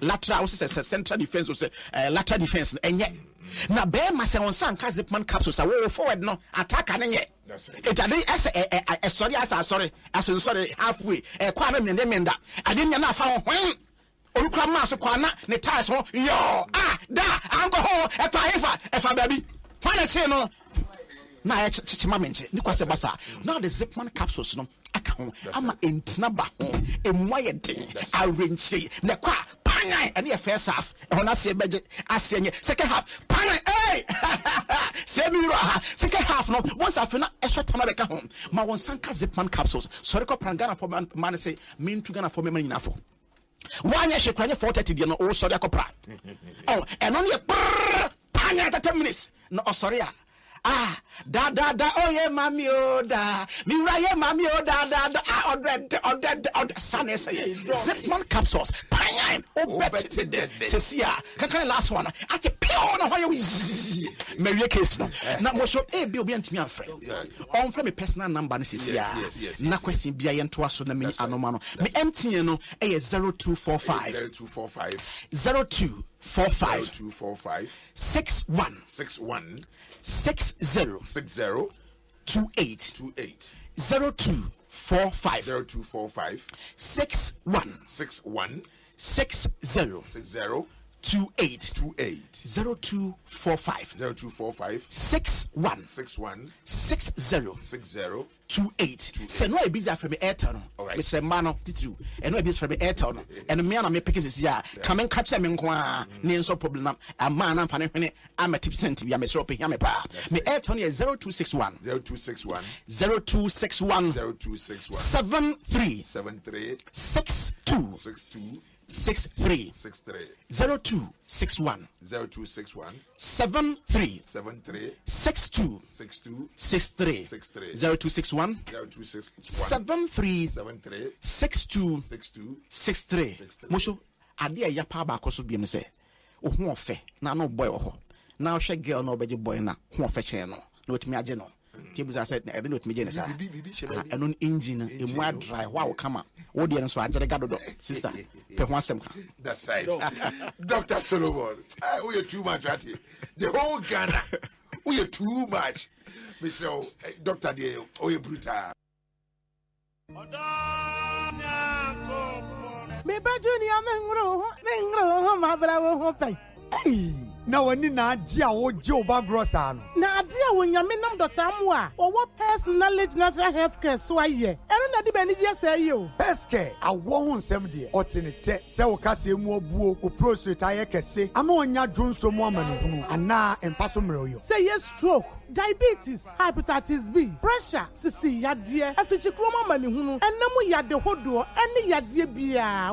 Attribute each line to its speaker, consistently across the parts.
Speaker 1: Lateral wo sɛ central defence wo sɛ uh, lateral defence ɛnyɛ na bɛrima sɛ wɔn nsa nka zipman capsules a wɔwɔ forward no ataka ne nyɛ ɛtade ɛsɛ ɛsɔre asɛ asɔre asɔnsɔre halfway ɛkɔ a no mmenda mmenda ade nya no afa ho hwen olukura maa so kɔ ana ne tiles ho yɔɔ a da ankɔ hɔ ɛfa hefa ɛfa baabi hwan na kyee no na ayɛ kyekyema me nkye. Ne kwa sɛ basa na de zipman capsules no aka ho. Ama ɛntina ba ho. Ɛmu ayɛ den. Awerɛnkyei na ɛkɔ a panyan ɛne yɛ first half. Ɛhɔ no aseɛ bɛgye aseɛ nyɛ second half panyan ei sɛ mi wura ha. Second half no once afe na ɛsɔ tam na bɛka ho. Ma wɔn nsa nka zipman capsules. Sɔre kɔ pan ghana fɔ ma ne sɛ mentu ghana fɔ mɛma nyinafo woanyɛ hwɛ kora nyɛ 430 deɛ no wosɔre akɔpra ɛno no yɛ brrr panyan 30 minutes. Na ɔsɔre a ah da da da oh yeah mami oh da. Mi wura yeah mami oh da da da. Ah ọdẹ dẹ ọdẹ dẹ ọdẹ sanni ẹsẹ yẹ zipman capsules. Panyan o bẹ ti dẹ sisi a kankan last one? Ati pure na hɔ yɛ yii mɛwie case no? Na mo so e bi obi ntumi afrɛ ɔnfrɛ mi personal number ne sisi a na question bia yɛ ntoa so na mi anoma no mi mtn no ɛyɛ zero two four five.
Speaker 2: Zero two four five.
Speaker 1: Zero two four
Speaker 2: zero
Speaker 1: five
Speaker 2: two four five.
Speaker 1: Six one.
Speaker 2: Six one
Speaker 1: six zero
Speaker 2: six zero
Speaker 1: two eight
Speaker 2: two eight
Speaker 1: zero two four five
Speaker 2: zero two four five
Speaker 1: six one
Speaker 2: six one
Speaker 1: six zero
Speaker 2: six zero
Speaker 1: two eight
Speaker 2: two eight.
Speaker 1: zero two four five
Speaker 2: zero two four five
Speaker 1: six one
Speaker 2: six one
Speaker 1: six zero
Speaker 2: six zero
Speaker 1: two eight. sɛ no a ebi afrɛ me airtel no mesrɛ mma no titiriw. Ɛno a ebi afrɛ me airtel no. Ɛno mmea na mepeke sisi a ka menka kyerɛ me nko a mm. ne nso problem na ama na mfa ne hwene ama tip cent bi a mesrɛ ɔpɛhia me paa. Me airtel no yɛ 0261
Speaker 2: zero two six one.
Speaker 1: 0261
Speaker 2: zero two six one
Speaker 1: 73
Speaker 2: seven three.
Speaker 1: 62
Speaker 2: six two
Speaker 1: 63
Speaker 2: six three
Speaker 1: 0261
Speaker 2: zero two six one.
Speaker 1: 73
Speaker 2: seven three.
Speaker 1: 62
Speaker 2: six two.
Speaker 1: 63
Speaker 2: 63.
Speaker 1: 0261
Speaker 2: zero two six one.
Speaker 1: 73
Speaker 2: seven three.
Speaker 1: 62
Speaker 2: six two.
Speaker 1: 63
Speaker 2: Six three.
Speaker 1: moso adeɛ a ɛyɛ paa baakɔ so biom sɛ wo ho ɔfɛ na na boy wɔ hɔ. Na wohwɛ girl na wobɛgye boy no ho ɔfɛ kyɛn no na watumi agye no nti busa sɛ ɛde na watumi gye ne saa
Speaker 2: Bibi- bibi hyɛ
Speaker 1: Ah,
Speaker 2: baabi.
Speaker 1: ɛno no engine no ɛmu adry hɔ a wo kama wodeɛ no nso agyere ga dodɔ sister pɛ ho asɛm ka
Speaker 2: That's right. Dr. Solomon. Ah, we are too much at it. The whole Ghana. We are too much. Mr. eh, Dr. De, oh, you brutal.
Speaker 3: mebɛdwo nea menwere wo ho menwere wo ho mabrɛ wo ho pɛi
Speaker 4: Ei, na w'ani na agye a wogye wo ba gorɔ saa no.
Speaker 3: Na ade a nam dɔtaa mu a ɔwɔ personalage natural health care so ayɛ. Ɛno na de bɛni gye sɛ yi o.
Speaker 4: Pɛskɛ awɔ ho nsɛm deɛ ɔte ne tɛ sɛ wo kaseɛ mu abuo wo prostate ayɛ kɛse ama ɔnya dwo nso mu amanehunu anaa mpa so mmerɛwyɔ
Speaker 3: sɛ yɛ stroke diabetes hepatitis b pressure sisi yadeɛ afikyikurom amanehunu ɛnam yade hodoɔ ɛne yadeɛ biaa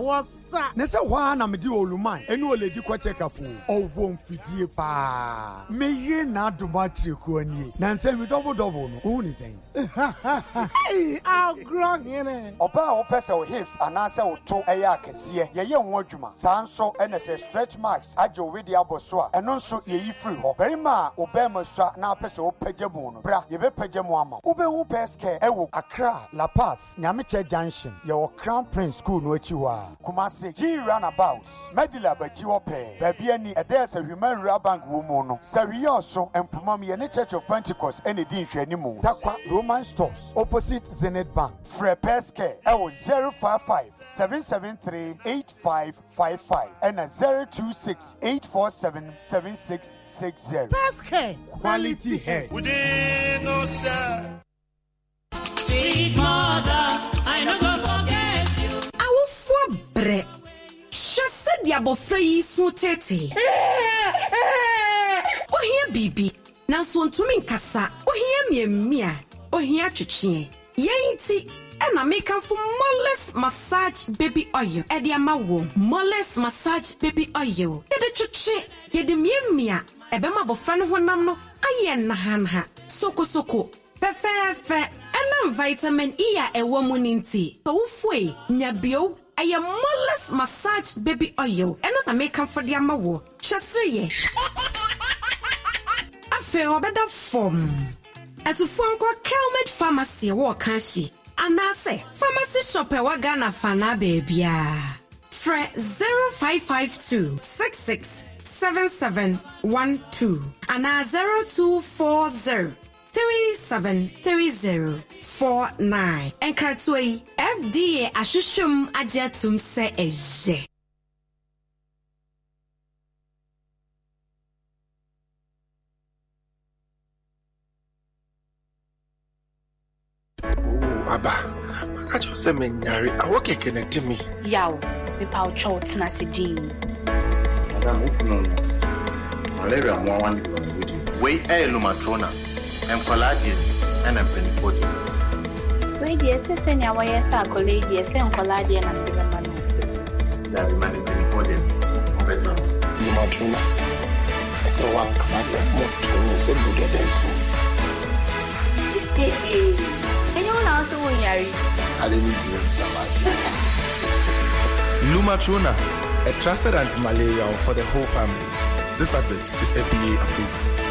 Speaker 3: wɔsa
Speaker 4: ne sɛ hɔ a na mede oluman ɛne oledi kɔkyɛ kapo ɔwɔ mfidie paa. Meye n'adom akyerɛkuo anie nansɛ mi dɔbodɔbo no wohu ne sɛn?
Speaker 3: Agorɔ hene.
Speaker 4: Ɔbaa a wopɛ sɛ wo hips anaasɛ wo to ɛyɛ akɛseɛ yɛyɛ ho adwuma. Saa nso ɛna sɛ stretch marks agye wo wede abɔ so a ɛno nso yɛyi firi hɔ. Barima a wo bɛrima sua na apɛ sɛ wopagya mu no bra yɛbɛpagya mu ama wo. wobɛhu pɛskɛ ɛwɔ accra la paz nyamekyɛ junction. Yɛwɔ crown prince school no akyi hɔ a. Kumase g runabout. Medila bakyi hɔ pɛɛ baabi ani ɛdɛ sɛ hwima wura bank wɔ mu no sɛ wiyɛ ɔso mpomam yɛne church of pentecost ɛne di nhwɛnimu takwa roman stores opposite zenith bank. Frɛ pɛskɛ ɛwɔ 055 773 8555 ɛna 026 847 7660
Speaker 3: Best care
Speaker 4: quality hair
Speaker 5: awofoɔ brɛ hwɛ sɛdeɛ abɔfra yi so tete ohia biribi nanso ɔntumi nkasa. Ohia mmiamia ohia twetweɛ yɛn nti ɛna mekamfo moles massage baby oil. Ɛde ama wo moles massage baby oil. Yɛde twetwe yɛde mmiamia ɛbɛma abɔfra no honam no ayɛ nnahanaha sokosoko. Fɛfɛɛfɛ. Ɛnam vitamin e a ɛwɔ mu no nti sɛ bio ɛyɛ moles massage baby oil. Ɛno na mekamfo de ama wo. Hyɛ sereyɛ afei ɔbɛda fam. Ɛtufoɔ nkɔ kelmed pharmacy ɛwɔ ɔka hye anaasɛ pharmacy shop ɛwɔ ghana fanaa baabiaa frɛ 0552 66 7712 anaa 0240 373049 ɛnkratoa yi fda ahwehwɛm agye atom sɛ ɛyɛ.
Speaker 6: Oh, aba maka kyerɛ sɛ menyare awɔ kɛkɛ na di me
Speaker 7: yaw mepa wo twɛ wo tena se din
Speaker 8: no malaria mmoawa ne wei ɛyɛ lomatrona nkwalaa deɛ ɛna mpanimfoɔ deɛ
Speaker 7: wei deɛ ɛsɛ sɛnea wɔyɛ sɛ akɔla yi deɛ sɛ nkɔlaa deɛ na mede bɛma no
Speaker 8: dabi ma ne mpanimfoɔ deɛ ɔbɛtɔ no
Speaker 6: lomatrona ɛkɛ wankama deɛ mɔto no sɛ budɛdɛ so
Speaker 7: ɛnyɛ wo na wo sɛ wonyare
Speaker 6: ade ne die
Speaker 9: Lumatrona, a trusted anti-malarial for the whole family. This advert is FDA approved.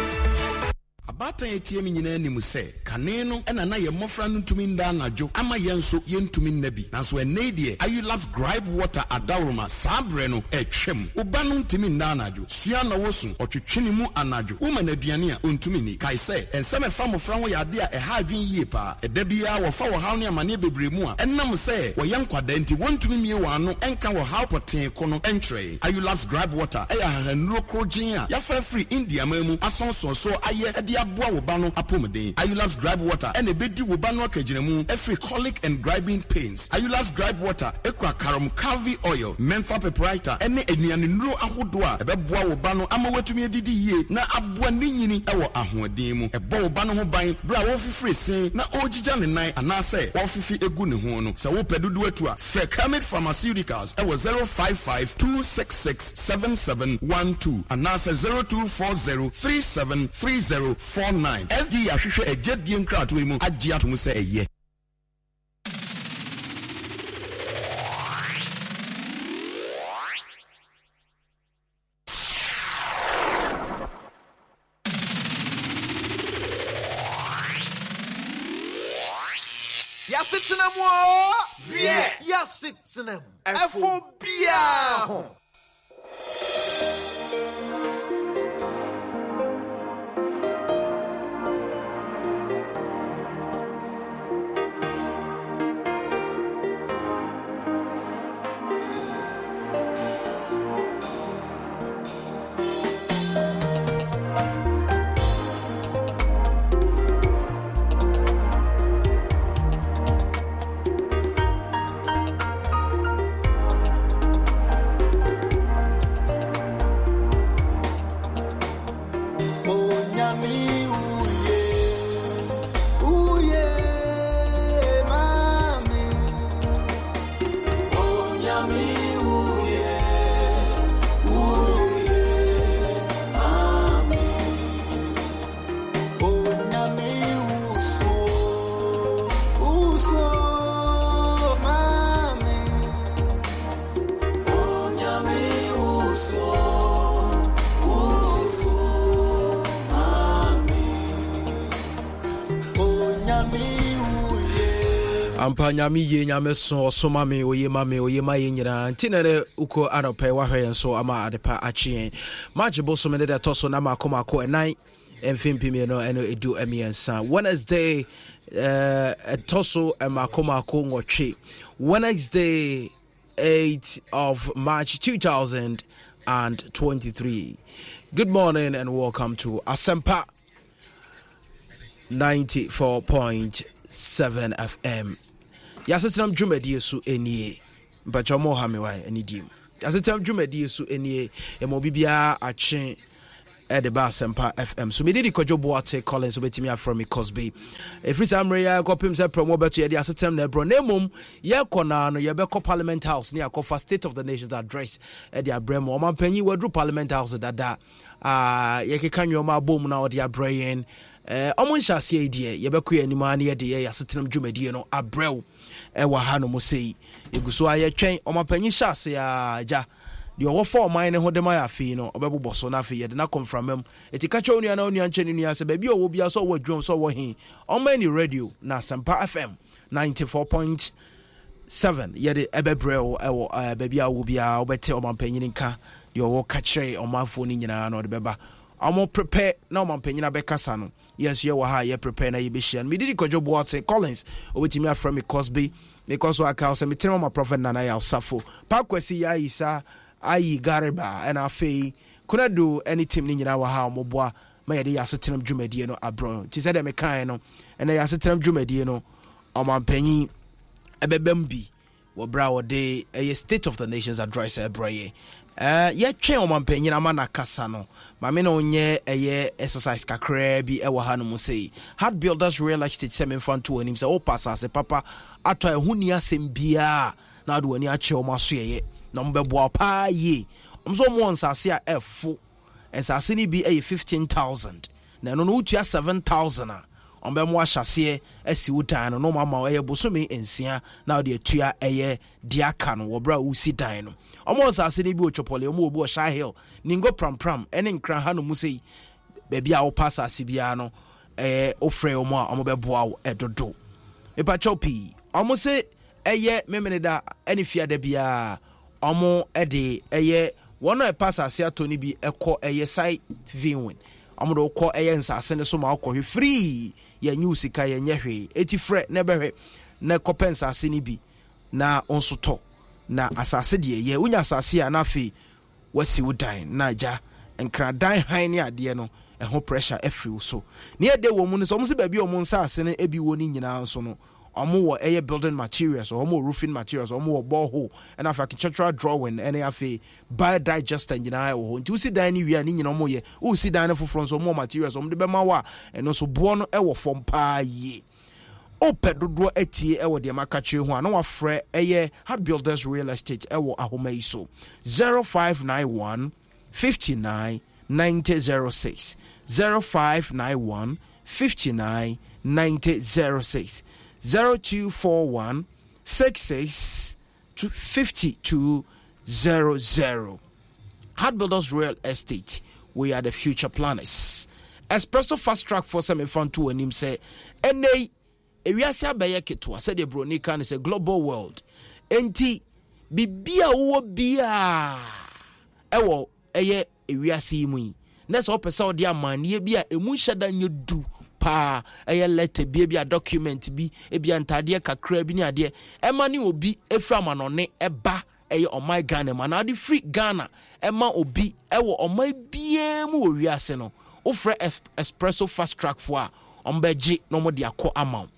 Speaker 10: Abaatan etie mi nyinaa nim sɛ kane no ɛna na yɛ mmɔfra no ntumi nda anadwo ama yɛn nso yɛntumi nna bi. Nanso ɛnɛ deɛ ayulabs gripe water adawroma saa berɛ no ɛtwam woba no ntumi nda anadwo. Sua na wosu ɔtwetwe ne mu anadwo. Woma no aduane a ɔntumi ni kae sɛ ɛnsɛm ɛfa mmɔfra ho yɛ ade a ɛha adwen yie paa. Ɛda biara wɔfa wɔhaw ne amanneɛ bebree mu a ɛnam sɛ wɔyɛ nkwadaa nti wɔntumi mie wɔn ano ɛnka wɔhaw pɔtee ko no ɛntwerɛ ayulabs gripe water ɛyɛ ahahanuro korogyen a yɛafa afiri indiaman mu asɔnsɔnso ayɛ ɛde aboa wo ba no apɔmuden ayulabs gripe water ɛna ɛbɛdi wo ba no akagyinamu afiri colic and griping pains ayulabs gripe water? Ekura karom calvi oil menthol pepperita ɛne anuanenuro ahodoɔ a ɛbɛboa wo ba no ama watumi adidi yie na aboa ne nyini ɛwɔ ahoɔden mu ɛbɔ wo ba no ho ban bere a wɔfifiri na ɔgyigya ne nan anaasɛ wɔfifi egu ne ho no sɛ wopɛ dodo atu a frɛ kermit pharmaceuticals ɛwɔ 055 266 7712 anaasɛ 0240 373049 fda ahwehwɛ agyadie nkratoɔ yi mu agye atom sɛ ɛyɛ.
Speaker 11: Yɛasetena mu o. Wiɛ yɛasetena mu. Ɛfo biaa ho
Speaker 12: nyame yie nyame so ɔso ma me oye ma me oye ma yɛ nyinaa. Nti na dɛ wokɔ anɔpɛ wahwɛ yɛn so ama adepa akye yɛn. Magye bosom ne dɛ ɛtɔ so na maako maako ɛnan mfimpimienu ɛno ɛdu mmiɛnsa wednesday eh, ɛtɔ so maako maako nwɔtwe. Wednesday 8th of march 2023 good morning and welcome to asempa 94.7 fm yɛasetenam dwumadie so nie mpakyɛ ɔma ɔha me wa anidie mu. Yɛasetenam dwumadie so nie yɛma obibiara akye ɛde ba asɛmpa fm so mede de kwadwo boate collins wobɛtumi afrɛ me cosby. Ɛfiri saa mmerɛ yɛ kɔpem sɛ prɛm wɔbɛto yɛde asetɛm na ɛborɔ na mmom yɛkɔ naa no yɛbɛkɔ parliament house ne yɛakɔfa state of the nations address ɛde abrɛ mu. Ɔmampanyi waduru parliament house dada. Uh, yɛkeka nnwɔma abɔ na ɔde abrɛ yɛn ɔmo nhyɛ aseɛ deɛ yɛbɛkɔ yɛ anim a ne yɛde yɛyɛ asetenam dwumadie no abrɛw ɛwɔ ha no mu sei yɛgu so a yɛtwɛn ɔmapanyin hyɛ ase a deɛ ɔwɔ fa ɔman ne ho de ma yɛ afei no ɔbɛbobɔ so no afei yɛde no akɔmframa mu ɛti na wo nua nua sɛ baabi a ɔwɔ bia sɛ ɔwɔ adwuam sɛ ɔwɔ he? Ɔma ni radio na asɛmpa fm 94.7 yɛde ɛbɛbrɛ wo ɛwɔ baabi a wɔ biara wobɛte ɔmampanyini nka. Deɛ ɔwɔ ka ɔmanfoɔ no nyinaa na ɔde bɛba. Ɔmo prepare na ɔmampanyini abɛkasa no. Yɛn nso yɛwɔ ha yɛ prepare na yɛbɛhyia no medidi kɔdwo boate collins ɔbɛtumi afrɛ me cosby because waka sɛ metene ma prophet nana yɛ ɔsafo pakwasi yɛ ayi ayi gariba ɛna afei kunadu ɛne tim no nyinaa wɔ ha ɔmoboa ma yɛde yɛ asetenam dwumadie no aborɔ nti sɛ deɛ mekae no ɛnɛ yɛ asetenam dwumadie no ɔmampanyin ɛbɛbɛm bi wɔ berɛ a wɔde ɛyɛ state of the nations address ɛbrɛ yɛ yɛtwɛn ɔmampanyin ama nakasa no. Maame na ɔnyɛ ɛyɛ exercise kakraa bi ɛwɔ ha no mu sei hard builders real estate sɛ memfa nto anim sɛ wopa asase papa atɔ ɛho ni asɛm biaa na wode w'ani akyerɛ ɔm aso yɛyɛ. Na ɔmbɛboa paa yie. Ɔm sɛ ɔmwɔ nsase a ɛfo. Nsase no bi ɛyɛ 15000 na ɛno no wotua 7000 a. ɔmbɛmo ahyɛseɛ asi wo dan no na ɔmama ɛyɛ bosome nsia na wode atua ɛyɛ de aka no wɔ berɛ a wosi dan no. Ɔmo nsase no bi wɔ twɔpɔle ɔmo obi wɔ shy hill ningo prampram ɛne nkra ha no mu sɛ baabi a wopa asase biara no ɛyɛ wofrɛ ɔmo a ɔmo bɛboa wo ɛdodo. Mepakyɛw pii. Ɔmo se ɛyɛ memene da ɛne fiada biara ɔmo ɛde ɛyɛ wɔn a ɛpa asase atɔ no bi ɛkɔ ɛyɛ site viewing. Ɔmo de wokɔ ɛyɛ nsase no so ma wokɔhwɛ free. Yɛnyɛ wo sika yɛnyɛ hwee. Ɛti frɛ na ɛbɛhwɛ na ɛkɔpɛ nsase no bi na nso tɔ. Na asase deɛ yɛ wonya asase a na afei wasi wo dan na agya. Nkradan han ne adeɛ no ɛho pressure afiri wo so. Ne yɛde wɔ mu no sɛ ɔmo sɛ baabi a ɔmo nsase no bi wɔ no nyinaa nso no ɔmo wɔ ɛyɛ building materials ɔmo wɔ roofing materials ɔmo wɔ borehole. Ɛna afei architectural drawing ɛne afei biodigester nyinaa ɛwɔ hɔ nti wosi dan no wie a ne nyina ɔmo yɛ wosi dan no foforɔ nso ɔmo wɔ materials ɔmo de bɛma wo a ɛno nso boɔ no ɛwɔ fam paa yie wopɛ dodoɔ atie ɛwɔ deɛ maka kyerɛ ho a na wafrɛ ɛyɛ hard builders real estate ɛwɔ ahoma yi so 0591 59 9006 0591 59 9006 0241 66 5200 hard builders real estate we are the future planners. Espresso fast track for some sɛ mefa nto anim sɛ ɛnɛ ewiase abɛyɛ ketewa sɛdeɛ buroni ka no sɛ global world enti biribi a wowɔ biaa ɛwɔ ɛyɛ ewiase yi mu yi na sɛ wopɛ sɛ wode amanneɛ bi a ɛmu paa ɛyɛ letter bi ebi a document bi ebi a ntadeɛ kakra bi ne adeɛ. Ɛma ne obi efiri amanɔne ɛba ɛyɛ ɔman ghana mu. Anaa firi ghana ɛma obi ɛwɔ ɔman biara mu wɔ wiase no. Wofrɛ espresso fast track fo a ɔmo bɛgye na ɔmo de akɔ ama wo.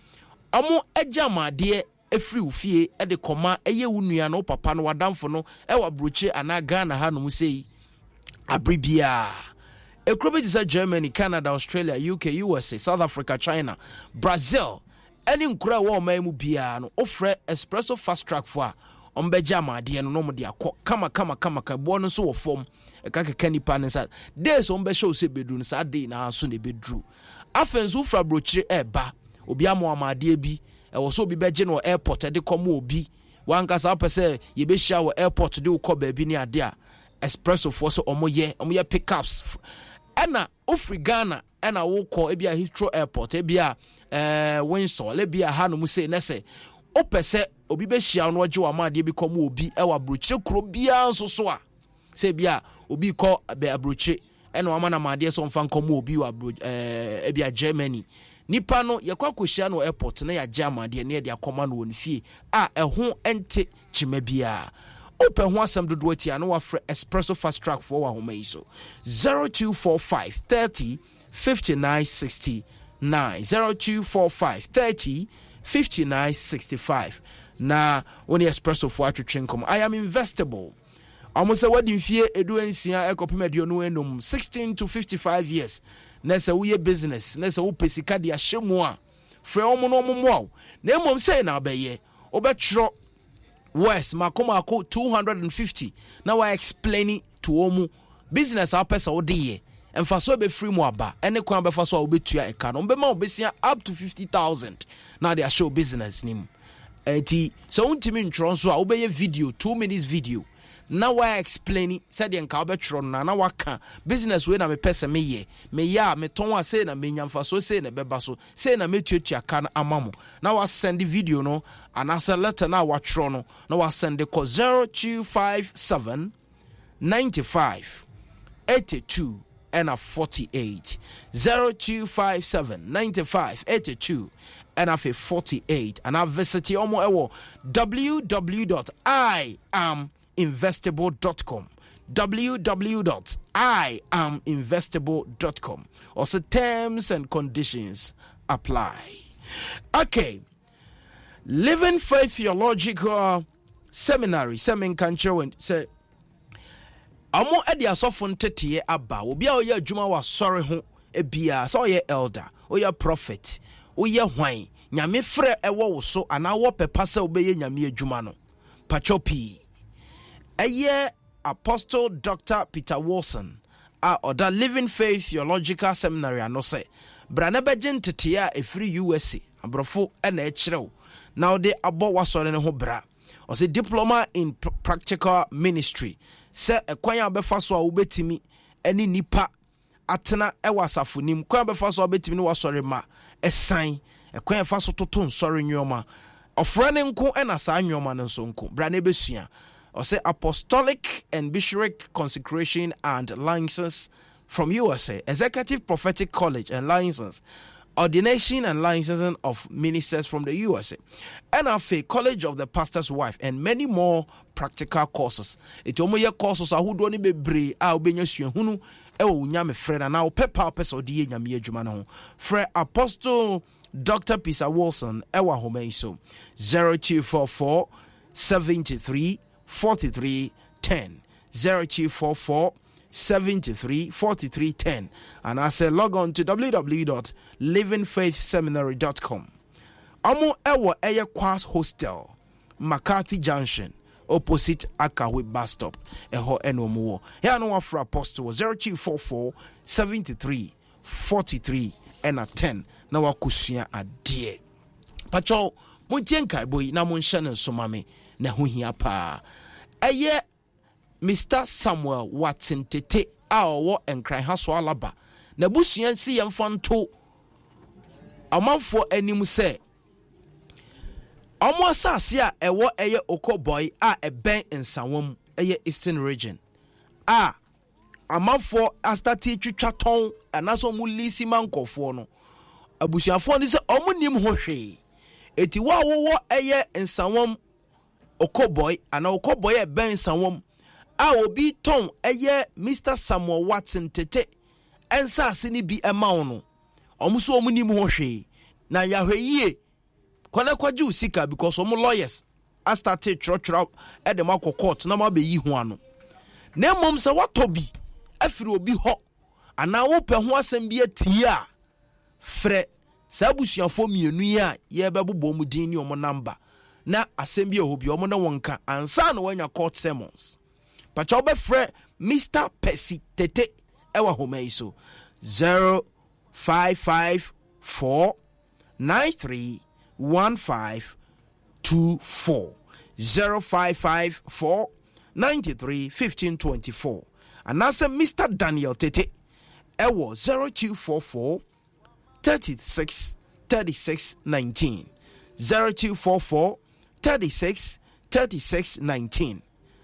Speaker 12: Ɔmo agya amadeɛ efiri wo fie ɛde kɔma ɛyɛ wo nua no wo papa no wadamfo no ɛwɔ aburokyire anaa ghana ha nom sɛ yi ekuro bi te sɛ germany canada australia uk usa south africa china brazil ɛne nkuro a ɛwɔ ɔman mu biara no wofrɛ espresso fast track fo a ɔmo bɛgye amadeɛ no na ɔmo de akɔ kama kama kama ka boɔ no nso wɔ fam ɛka keka nipa ne nsa. Days ɔmo bɛhyɛ o sɛ beduru no saa day na nso na ebeduru afei nso wofra aburokyire ɛɛba obi ama amadeɛ bi. Ɛwɔ so obi bɛgye no wɔ airport ɛde kɔm obi wankasa wopɛ sɛ yɛbɛhyia wɔ airport de wokɔ baabi ne ade a espresso foɔ sɛ ɔmo yɛ ɔmo yɛ pickups ɛna ofiri ghana ɛna wokɔ ebi a heathrow airport ebi a ɛɛ windsor ebi a hanom se ne sɛ wopɛ sɛ obi bɛhyia no ɔgye wɔn amadeɛ bi kɔm obi ɛwɔ aburokyire kuro biara nso so a sɛ ebi a obi kɔ bɛ aburokyire ɛna wɔn ama no amadeɛ sɛ ɔmfa nkɔm obi wɔ aburo ɛɛ ebi a germany. Nipa no yɛkɔ akɔhyia no airport na yɛagye amadeɛ na yɛde akɔma no wɔ ne fie a ɛho nte kyima biara wopɛ ho asɛm dodoɔ tia na wafrɛ espresso fast track foɔ wɔ ahoma yi so 0245 30 59 69 0245 30 59 65 na wo ne espresso foɔ atwetwe nkɔmmɔ i am investable. Ɔmo sɛ wadi mfie edu nsia ɛkɔpem aduonu enum. Sixteen to fifty five years. Na sɛ woyɛ business na sɛ wopɛ sika de ahyɛ mu a frɛ ɔmo na ɔmo mmoa wo na mmom sɛ na abɛyɛ wobɛtwerɛ west mako mako 250 na wa explain to wɔn business a wopɛ sɛ wode yɛ mfaso bɛfiri mu aba. Ɛne kwan bɛfa so a wobɛtua ɛka no mbɛma wobɛsia up to 50000 na de ahyɛ wo business no mu ɛnti sɛ wontumi ntwerɛ nso a wobɛyɛ video 2 minutes video. Na wa explain sɛdeɛ nka wobɛtwerɛ no na na waka business wei na mepɛ sɛ meyɛ meyɛ a metɔn a sei na menya mfasoɔ sei na ɛbɛba so sei na mɛtuatua ka no ama mo na wasɛnde video no anaasɛ letter no a watwerɛ no na wasɛnde kɔ 0257 95 82 ɛna 48 0257 95 82 ɛna afei 48 anaa visit ɔmo ɛwɔ www.iaminvestable.com www.iaminvestable.com also terms and conditions apply. Okay living faith theological seminary. Sɛ menka nkyerɛ sɛ ɔmo de asɔfo nteteɛ aba. Obi a ɔyɛ adwuma wɔ asɔre ho biara sɛ ɔyɛ elder ɔyɛ prophet woyɛ hwan? Nyame frɛ ɛwɔ wo so anaa wɔpɛpa sɛ wobɛyɛ nyame adwuma no? Patwɔ pii ɛyɛ apostle dr peter wilson a ɔda living faith theological seminary ano sɛ bra na bɛgye nteteɛ a ɛfiri usa aborɔfo ɛna ɛkyerɛ wo na wode abɔ w'asɔre no ho bra ɔsɛ diploma in practical ministry. Sɛ ɛkwan a bɛfa so a wobɛtumi ne nipa atena ɛwɔ asafo nim kwan a bɛfa so a wobɛtumi ne wasɔre ma ɛsan ɛkwan a ɛfa so toto nsɔre nneɔma ɔfrɛ ne nko ɛna saa nneɔma no nso nko. Bra ne bɛsua ɔsɛ apostolic and bishopric consecration and license from usa executive prophetic college and license ordination and licensing of ministers from the USA, NFA, College of the Pastor's Wife, and many more practical courses. It omo ye courses a hudo ni bebre a obenya suahunu ɛwɔ wo nyame frɛ na na wopɛ pa wopɛ sɛ ɔde yɛ nyame apostle dr peter wilson ɛwɔ ahoma so. 0244 73 43 10 0244 73 43 10 and I say log on to www.livingfaithseminary.com. Amo ewo eye Kwas Hostel, McCarthy Junction, opposite Akawe bus stop. Eho eno mo. Here no for apostle 0244 73 43 and a 10 na wakusua adie. Pacho, montie nkaebo yi na monhyɛ no nsoma me na ho hia mr samuel watson tete a ɔwɔ nkran ha so alaba. N'abusua nsi yɛn fa nto. Ɔmanfoɔ anim sɛ ɔmo asase a ɛwɔ ɛyɛ okobɔi a ɛbɛn nsawam ɛyɛ eastern region a amanfoɔ astate twitwa tɔn anaasɛ ɔmo liisi ma nkɔfoɔ no. Abusuafoɔ no sɛ ɔmo nim ho hwee. Eti wo a wɔwɔ ɛyɛ nsawam okobɔi anaa okobɔi a ɛbɛn nsawam a obi tɔn ɛyɛ mr samuel watson tete ɛnsaase no bi ɛma wo no. Ɔmo so ɔmo nim ho hwee. Na yɛahwɛ yie. Kɔnɛ kɔgye wo sika because ɔmo lawyers astate twerɛtwerɛ ɛde mo akɔ court na mo abɛyi ho ano. Na mmom sɛ woatɔ bi afiri obi hɔ anaa wopɛ ho asɛm bi atie a frɛ saa abusuafoɔ mmienu yi a yɛbɛbobɔ mu din ne ɔmo namba na asɛm bi a ɛhɔ bi ɔmo ne wɔn ka ansa na wɔanya court sermons. Pakyɛ wobɛfrɛ mr percy tete ɛwɔ ahoma yi so. 0554 931524 0554 931524 anaasɛ mr daniel tete ɛwɔ 0244 36 36 19 0244 36 36 19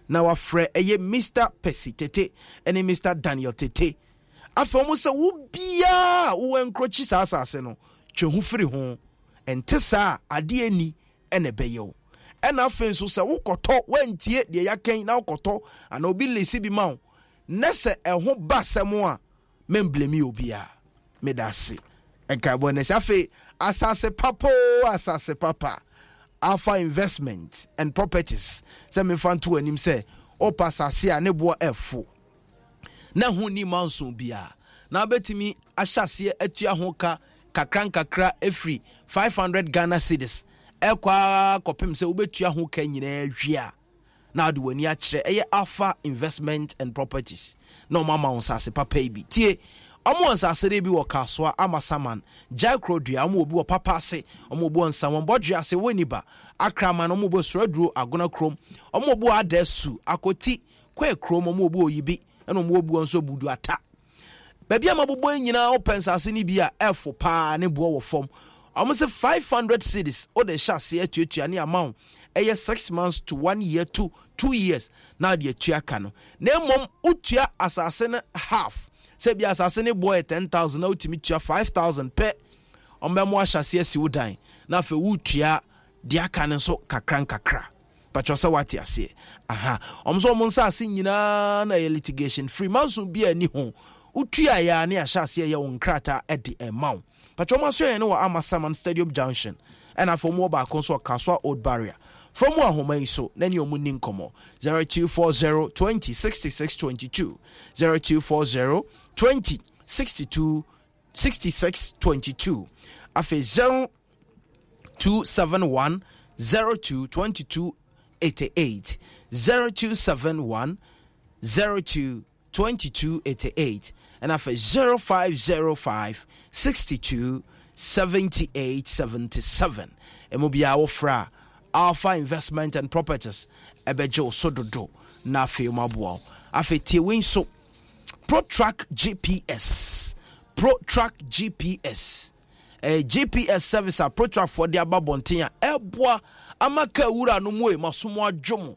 Speaker 12: na wafrɛ ɛyɛ mr percy tete ɛne mr daniel tete. Afei ɔmo sɛ wo biaa wowɔ nkurɔkyi saa asase no twe ho firi ho. Ɛnte saa adeɛ ni ɛna ɛbɛyɛ wo. Ɛna afei nso sɛ wokɔtɔ woantie deɛ yɛakɛn na wokɔtɔ anaa obi lesi bi ma wo nɛ sɛ ɛho ba sɛm a memblemi obiaa. Meda ase. Ɛnkaebɔ nɛ sɛ afei asase papa o asase papa alpha investment and properties. Sɛ mefa nto anim sɛ wopa asase a ne boɔ ɛfo. Na ho ni manson biara na wobɛtumi ahyɛ aseɛ atua ho ka kakra ɛfiri 500 ghana cities ɛkɔ kɔpem sɛ wobɛtua ho ka nyinaa wie a na wode w'ani akyerɛ. Ɛyɛ alpha investment and properties. Na ɔmama wo nsase papa yi bi. Tie ɔmo nsase de bi wɔ kasoa ama saman. Gyae kuro dua ɔmo obi wɔ papa ase ɔmo wɔ nsa wɔn bɔdwe ase wɔ niba akraman ɔmo wɔ suraduro agona kurom ɔmo wɔ adasu akoti kɔɛ kurom ɔmo wɔ yibi ɛna ɔmo wɔ nso budu ata baabi a mabobɔ yi nyinaa wopɛ nsase no bi a ɛfo paa ne boɔ wɔ fam. Ɔmo sɛ 500 cities wode hyɛ aseɛ atuatua ne ama ɛyɛ 6 months to 1 year to 2 years na wode atua ka no. Na mmom wotua asase no half. Sɛ bi asase no boɔ yɛ 10000 na wotumi tua 5000 pɛ ɔmbɛmo ahyɛ aseɛ si wo dan. Na afei wotua deɛ aka no nso kakra nkakra. Sɛ wate aseɛ. Aha. Ɔm sɛ ɔmo nsase nyinaa na ɛyɛ litigation free. Manson bi ani ho wotua yɛa ne ahyɛ aseɛ yɛ wo nkrataa ɛde ɛma wo. Patwɛ ɔmo asoɛ yɛ ne wɔ amasaman stadium junction. Ɛna afei ɔmo baako nso ɔkasoa old barrier. From ahoma yi so na ne ɔmo ni nkɔmmɔ. 0240 20 66 22 0240 20 62 66 22 afei 0271 02 22 88 0271 02 22 88 and after 0505 62 78 77 ɛmu biara wofra alpha investment and properties ɛbɛgye wo so dodo na wo afei tie wei nso protrack gps protrack gps eh, gps service a protrackfoɔ de aba bɔnten a ɛboa ama ka wura no mu e masom adwo mo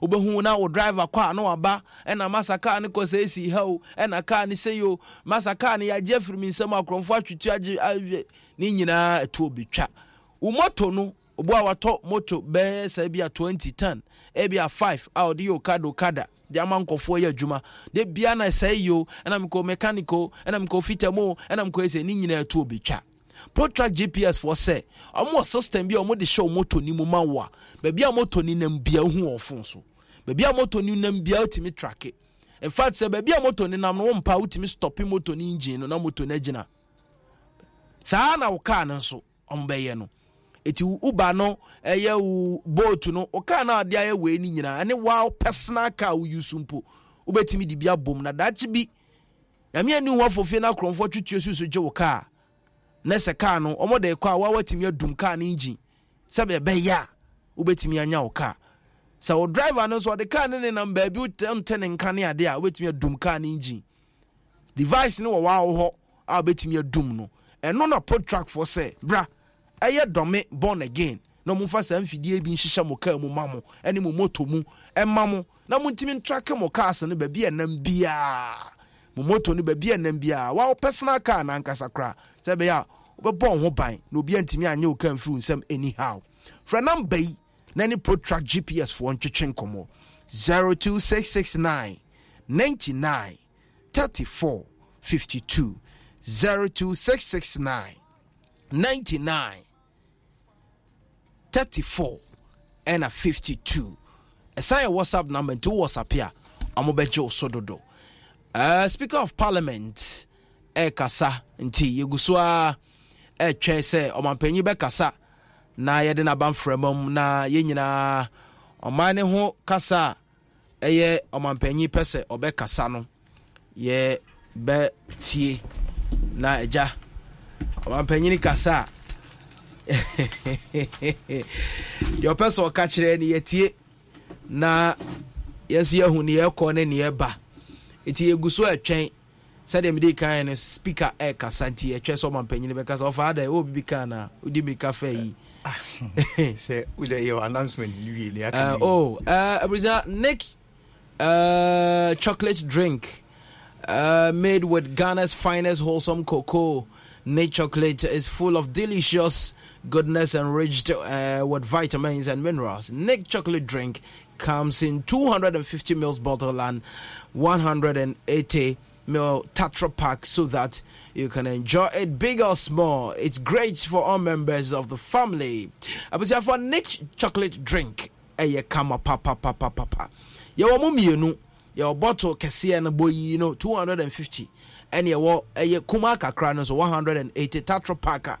Speaker 12: wobɛhu na wo driver kɔ a na waba masa car ne kɔ sɛ ɛsi ha o ɛna car ne sɛ yo masa car ne yɛagye afiri me nsɛm akorɔmfoɔ atwetu agye awie ne nyinaa ɛto obitwa wo moto no obu a moto bɛɛ sɛ bi a 2010 ebi a 5 a ɔde yɛ okada de ama nkɔfoɔ yɛ adwuma. De bia na ɛsɛ yi o ɛna mekɔ mechanical ɛna mekɔ fitamo ɛna mekɔ ɛsɛ ne nyinaa ɛto obitwa protrack gps foɔ sɛ ɔmo wɔ system bi a ɔmo de hyɛ moto ni mu ma wo a baabi a moto ni nam bia hu wɔ fon so. Baabi a moto ni nam bia wotumi tracke in fact sɛ baabi a moto ni nam no wɔmpa wotumi stoppe moto ni engine no na moto no agyina. Saa na wo car no nso ɔmo bɛyɛ no. Ɛti uber no ɛyɛ wo boat no wo car no a ade ayɛ wei no nyinaa ɛne wa personal car wo use mpo wobɛtumi de bi abom na daakye bi. Nyame ani ho afofie no akorɔmfoɔ twetue so so gye wo car. Na sɛ car no ɔmɔde kɔ a wa watumi adum car no engine sɛ bɛbɛyɛ a wobɛtumi anya wo car. Sɛ wo driver no nso ɔde car no ne nam baabi ne nka ne adeɛ a wobɛtumi adum car no engine. Device no wɔ waa wo hɔ a wobɛtumi adum no. Ɛno na pro track foɔ sɛ bra ɛyɛ dɔme born again. Na momfa saa mfidie bi nhyehyɛ mo kaa mu ma mo ɛne mo moto mu ɛma mo. Na montumi ntrake mo cars no baabi ɛnam biaa. Mo moto no baabi ɛnam biaa. Wa wo personal car na ankasa koraa. Sɛ ɛbɛyɛ a wobɛbɔ wo ho ban na obi antumi anyɛ wo kaa mfiri wo nsɛm anyhow. Frɛ namba yi na ne protrack gps foɔ ntwetwe nkɔmmɔ. 02669 99 34 52 02669 99 34 ɛna 52 ɛsan yɛ whatsapp number nti whatsapp a ɔmo bɛgye wo so dodo. Uh, speaker of parliament ɛrekasa nti yɛgu so a ɛretwɛn sɛ ɔmampanyin bɛkasa na yɛde n'aba mframa mu na yɛn nyinaa ɔman ne ho kasa a ɛyɛ ɔmampanyin pɛ sɛ ɔbɛkasa no yɛbɛtie na agya ɔmampanyin kasa a deɛ ɔpɛ sɛ ɔka kyerɛ no yɛtie na yɛso yɛhu ne yɛkɔ ne ne yɛba. Ɛti yɛgu so ɛtwɛn sɛdeɛ mede kan no speaker ɛkasa nti yɛtwɛ sɛ ɔmampanyin bɛkasa. Ɔfa ada ɛwɔ bibi ka na wodi mirika fa yi.
Speaker 13: Sɛ wode yɛ announcement no wie ne
Speaker 12: Uh, oh, Abuja, Nick uh, chocolate drink uh, made with Ghana's finest wholesome cocoa. Nick chocolate is full of delicious goodness enriched uh, with vitamins and minerals. Nick chocolate drink comes in 250 ml bottle and 180 ml Tetra pack so that you can enjoy it big or small. It's great for all members of the family. Abuja for Nick chocolate drink. Eye kama papa papa papa. yɛwɔ mo mmienu yɛwɔ bottle kɛseɛ no bɔyi no 250 ɛne ɛwɔ ɛyɛ kuma kakra no nso 180 tatro pack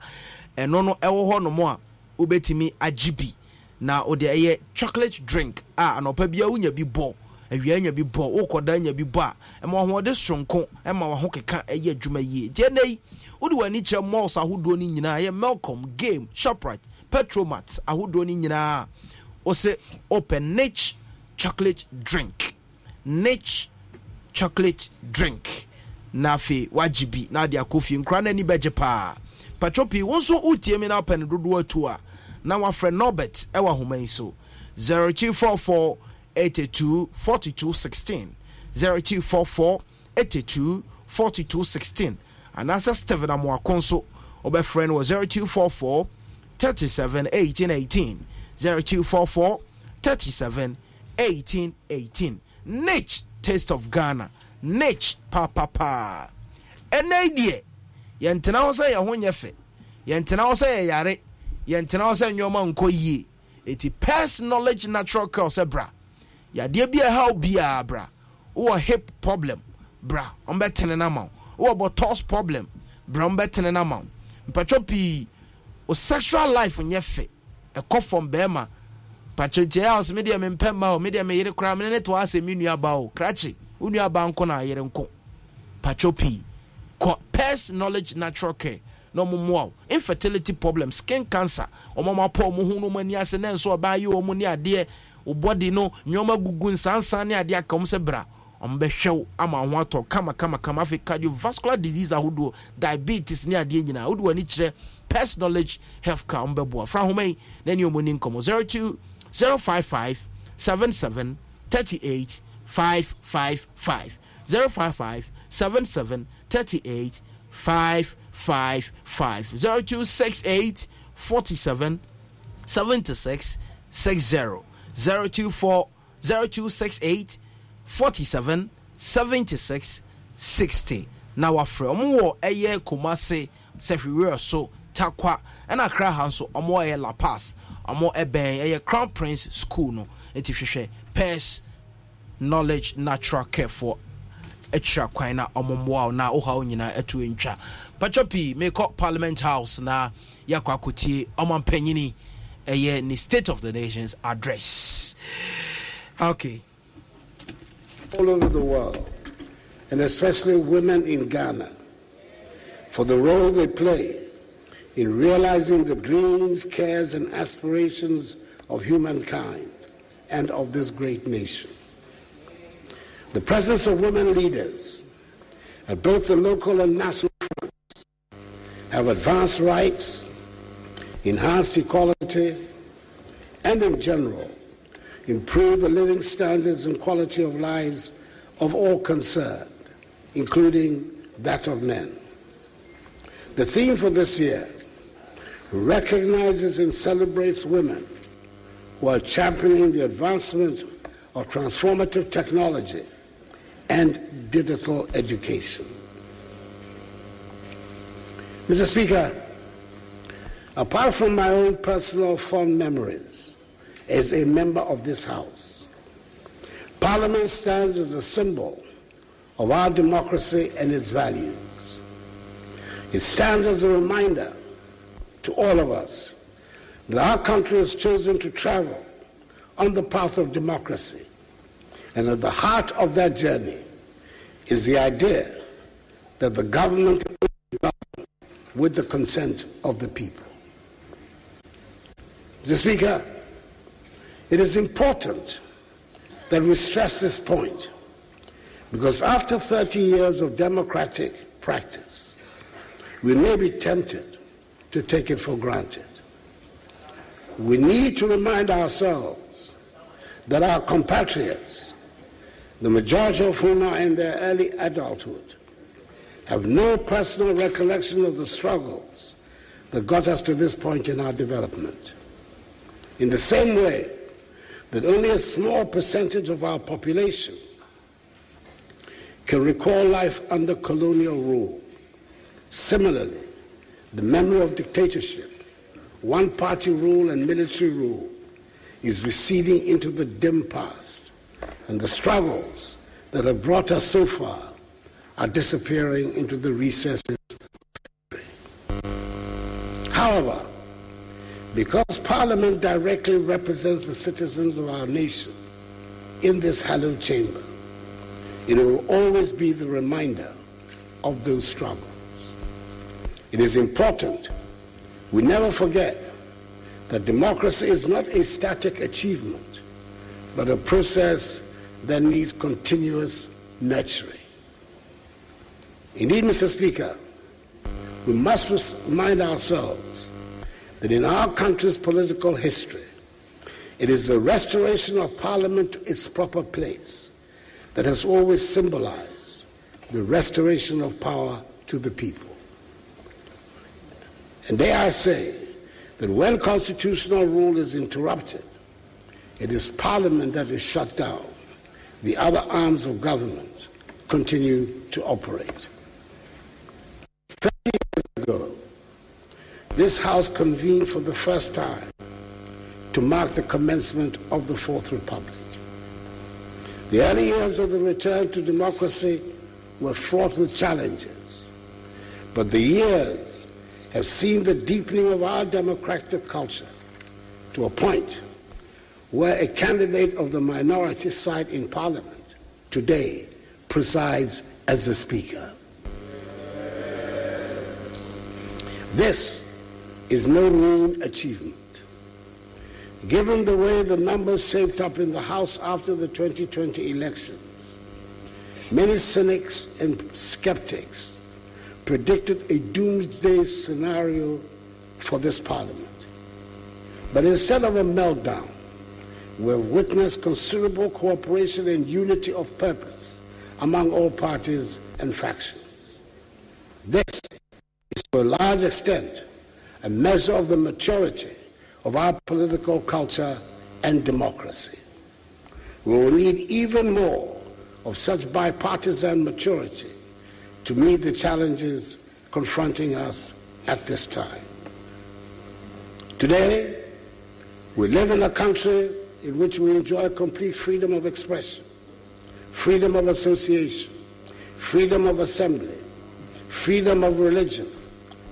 Speaker 12: ɛno no ɛwɔ hɔ nom a wobɛtumi agye bi. Na wode ɛyɛ chocolate drink a anɔpa bia wonya bi bɔ awia nya bi bɔ wokɔda nya bi bɔ a ɛma ɔhoɔde soronko ɛma waho keka ɛyɛ adwuma yie. Nti ɛnɛ yi wode w'ani kyerɛ malls ahodoɔ no nyinaa ɛyɛ melcom game shoprite petromat ahodoɔ no nyinaa. Wo se open niche chocolate drink. Niche chocolate drink. Na afei wagye bi na ade akɔ fie. Nkora no ani bɛgye paa. Patro pii wo nso wotie mi na wopɛ no dodoɔ atu a na wafrɛ norbert ɛwɔ ahoma yi so. 0244 82 42 16 0244 82 42 16 anaasɛ steven amoako nso wɔbɛfrɛ no wɔ 0244 37 18 18 0244 37 18 18 niche taste of ghana. Niche papapaa ɛnɛ deɛ yɛntena hɔ sɛ yɛho nyɛ fɛ. Yɛntena hɔ sɛ yɛyare. Yɛntena hɔ sɛ nneɛma nkɔ yie. Eti pers knowledge natural care sɛ bra. Yadeɛ bi a ɛha bra. Wowɔ hip problem bra ɔmbɛtene no ama wo. Wowɔ bɔtɔs problem bra ɔmbɛtene no ama wo. Mpatwɔ pii o sexual life nyɛ fɛ. Ɛkɔ fam bɛrima. Patwɔ ntiɛ a ɔsɛ medeɛ mempɛ ma o medeɛ meyere koraa mene ne to asɛ me nuaba o krakye wo nuaba nko na ayere nko. Patwɔ pii pers knowledge natural care. Na ɔmo infertility problem skin cancer. Ɔmo mo apɔ ɔmo ho no ɔmo ani ase na nso ɔbaa yi ɔmo ne adeɛ body no nneɛma gugu nsansan ne adeɛ aka ɔmo sɛ bra. Ɔmo bɛhwɛ wo ama ho atɔ kama kama kama. Afei cardiovascular disease ahodoɔ diabetes ne adeɛ nyinaa wode w'ani kyerɛ pers knowledge health care ɔmo bɛboa fra homa yi na ne ɔmo ni nkɔmɔ 02 055 77 38 555 055 77 38 555 0268 47 76 60 024 0268 47 76 60 na wafrɛ ɔmo wɔ so takwa. Ɛna akra ha nso ɔmo ɛyɛ la paz ɔmo crown prince school no. Nti hwehwɛ pairs knowledge natural care for akyira kwan na ɔmo mmoa wo na woha wo nyinaa atu ntwa. Patwa pii mekɔ parliament house na yɛakɔ akɔtie ɔma mpanyini ɛyɛ ne state of the nations address. Okay
Speaker 14: all over the world and especially women in Ghana for the role they play in realizing the dreams, cares, and aspirations of humankind and of this great nation. The presence of women leaders at both the local and national fronts have advanced rights, enhanced equality, and in general, improved the living standards and quality of lives of all concerned, including that of men. The theme for this year recognizes and celebrates women who are championing the advancement of transformative technology and digital education. Mr. Speaker, apart from my own personal fond memories as a member of this House, Parliament stands as a symbol of our democracy and its values. It stands as a reminder to all of us that our country has chosen to travel on the path of democracy. And at the heart of that journey is the idea that the government with the consent of the people. Mr. Speaker, it is important that we stress this point because after 30 years of democratic practice, we may be tempted to take it for granted. We need to remind ourselves that our compatriots, the majority of whom are in their early adulthood, have no personal recollection of the struggles that got us to this point in our development. In the same way that only a small percentage of our population can recall life under colonial rule, similarly, the memory of dictatorship, one party rule, and military rule is receding into the dim past and the struggles that have brought us so far are disappearing into the recesses. However, because Parliament directly represents the citizens of our nation in this hallowed chamber, it will always be the reminder of those struggles. It is important we never forget that democracy is not a static achievement, but a process that needs continuous nurturing. Indeed, Mr. Speaker, we must remind ourselves that in our country's political history, it is the restoration of Parliament to its proper place that has always symbolized the restoration of power to the people. And dare I say that when constitutional rule is interrupted, it is Parliament that is shut down. The other arms of government continue to operate. 30 years ago, this House convened for the first time to mark the commencement of the Fourth Republic. The early years of the return to democracy were fraught with challenges, but the years have seen the deepening of our democratic culture to a point where a candidate of the minority side in Parliament today presides as the Speaker. This is no mean achievement. Given the way the numbers shaped up in the House after the 2020 elections, many cynics and skeptics predicted a doomsday scenario for this parliament. But instead of a meltdown, we've witnessed considerable cooperation and unity of purpose among all parties and factions. This is to a large extent a measure of the maturity of our political culture and democracy. We will need even more of such bipartisan maturity to meet the challenges confronting us at this time. Today, we live in a country in which we enjoy complete freedom of expression, freedom of association, freedom of assembly, freedom of religion,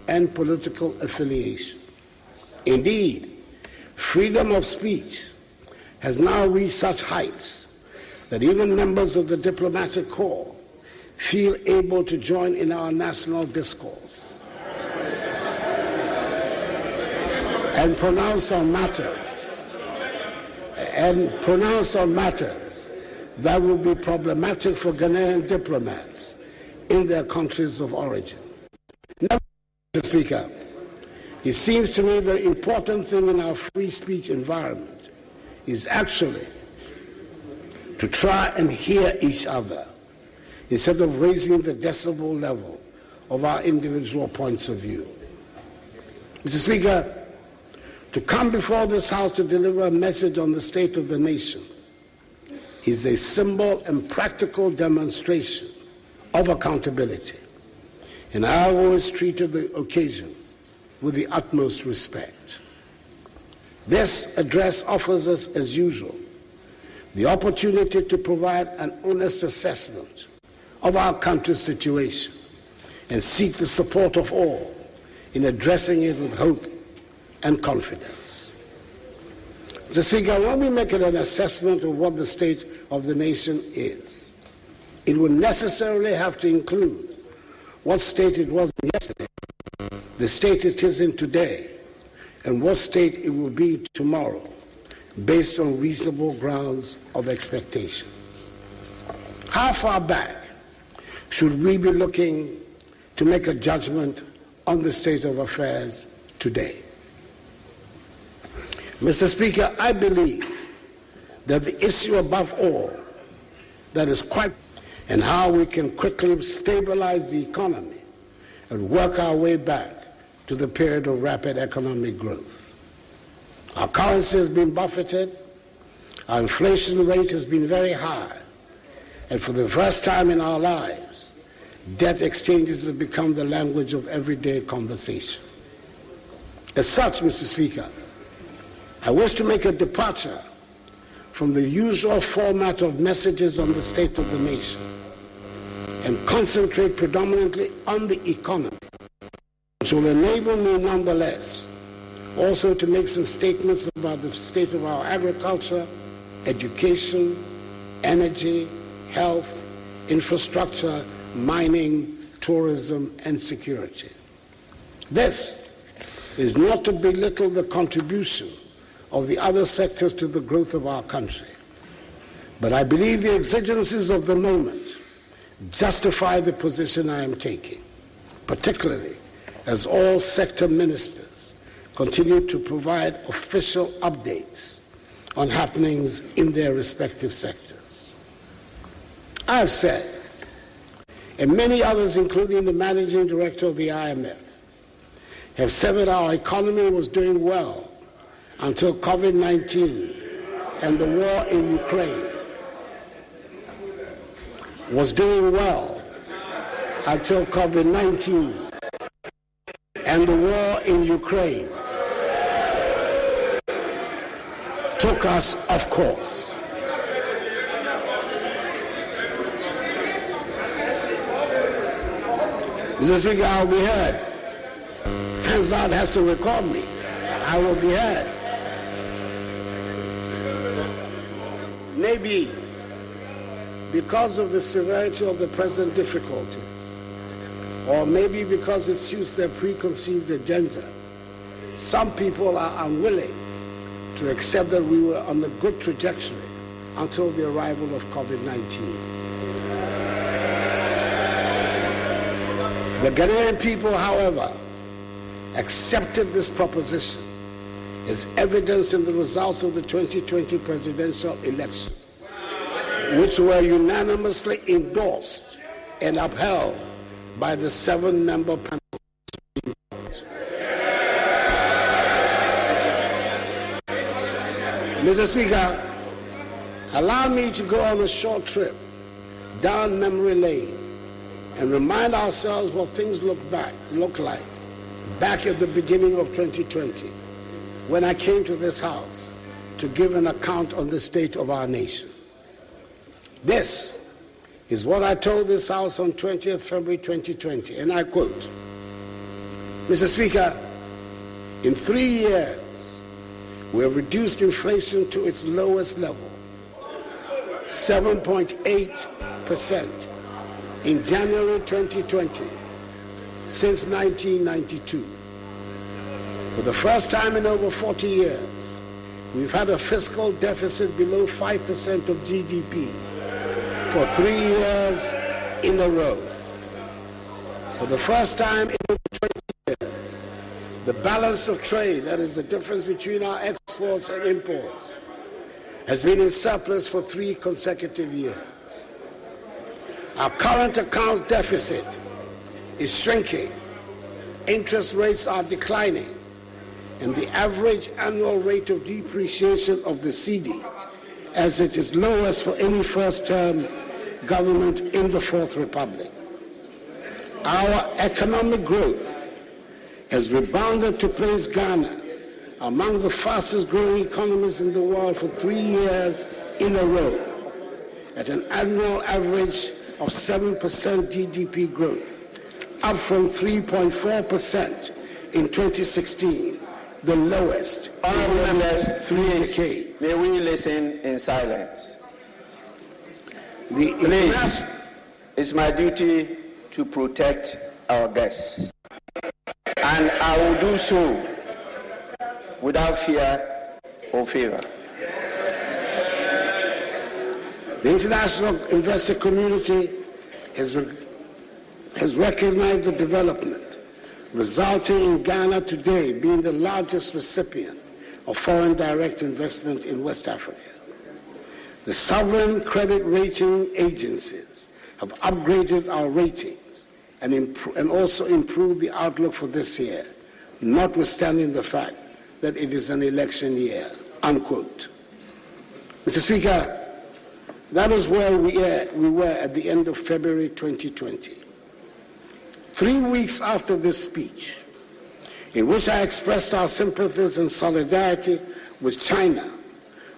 Speaker 14: and political affiliation. Indeed, freedom of speech has now reached such heights that even members of the diplomatic corps feel able to join in our national discourse and pronounce on matters and pronounce on matters that will be problematic for Ghanaian diplomats in their countries of origin. Now, Mr. Speaker, it seems to me the important thing in our free speech environment is actually to try and hear each other instead of raising the decibel level of our individual points of view. Mr. Speaker, to come before this House to deliver a message on the state of the nation is a symbol and practical demonstration of accountability. And I always treated the occasion with the utmost respect. This address offers us, as usual, the opportunity to provide an honest assessment of our country's situation and seek the support of all in addressing it with hope and confidence. Mr. Speaker, when we make an assessment of what the state of the nation is, it will necessarily have to include what state it was yesterday, the state it is in today, and what state it will be tomorrow, based on reasonable grounds of expectations. How far back should we be looking to make a judgment on the state of affairs today? Mr. Speaker, I believe that the issue above all that is quite and how we can quickly stabilize the economy and work our way back to the period of rapid economic growth. Our currency has been buffeted, our inflation rate has been very high, and for the first time in our lives, debt exchanges have become the language of everyday conversation. As such, Mr. Speaker, I wish to make a departure from the usual format of messages on the state of the nation and concentrate predominantly on the economy, which will enable me nonetheless also to make some statements about the state of our agriculture, education, energy, health, infrastructure, mining, tourism, and security. This is not to belittle the contribution of the other sectors to the growth of our country. But I believe the exigencies of the moment justify the position I am taking, particularly as all sector ministers continue to provide official updates on happenings in their respective sectors. I have said, and many others, including the managing director of the IMF, have said that our economy was doing well until COVID 19 and the war in Ukraine was doing well until COVID 19 and the war in Ukraine took us off course. Mr. Speaker, I'll be heard. Hansard has to record me. I will be heard. Maybe because of the severity of the present difficulties, or maybe because it suits their preconceived agenda, some people are unwilling to accept that we were on a good trajectory until the arrival of COVID 19. The Ghanaian people, however, accepted this proposition as evidence in the results of the 2020 presidential election, which were unanimously endorsed and upheld by the seven member panel. Mr. Speaker, allow me to go on a short trip down memory lane and remind ourselves what things look back look like back at the beginning of 2020 when I came to this house to give an account on the state of our nation. This is what I told this house on 20th February 2020, and I quote Mr. Speaker, in three years, we have reduced inflation to its lowest level, 7.8% in January 2020 since 1992. For the first time in over 40 years, we've had a fiscal deficit below 5% of GDP for three years in a row. For the first time in over 20 years, the balance of trade, that is the difference between our exports and imports, has been in surplus for three consecutive years. Our current account deficit is shrinking, interest rates are declining, and the average annual rate of depreciation of the cedi, as it is lowest for any first term government in the Fourth Republic. Our economic growth has rebounded to place Ghana among the fastest growing economies in the world for three years in a row at an annual average of 7% GDP growth, up from 3.4% in 2016, the lowest
Speaker 6: Honorable members,
Speaker 14: three
Speaker 6: please,
Speaker 14: decades.
Speaker 6: may we listen in silence?
Speaker 14: The
Speaker 6: Please, it's my duty to protect our guests. And I will do so without fear or favor.
Speaker 14: The international investor community has, has recognized the development, resulting in Ghana today being the largest recipient of foreign direct investment in West Africa. The sovereign credit rating agencies have upgraded our ratings and, impro- and also improved the outlook for this year, notwithstanding the fact that it is an election year. Unquote. Mr. Speaker, that is where we, are, we were at the end of February 2020. Three weeks after this speech, in which I expressed our sympathies and solidarity with China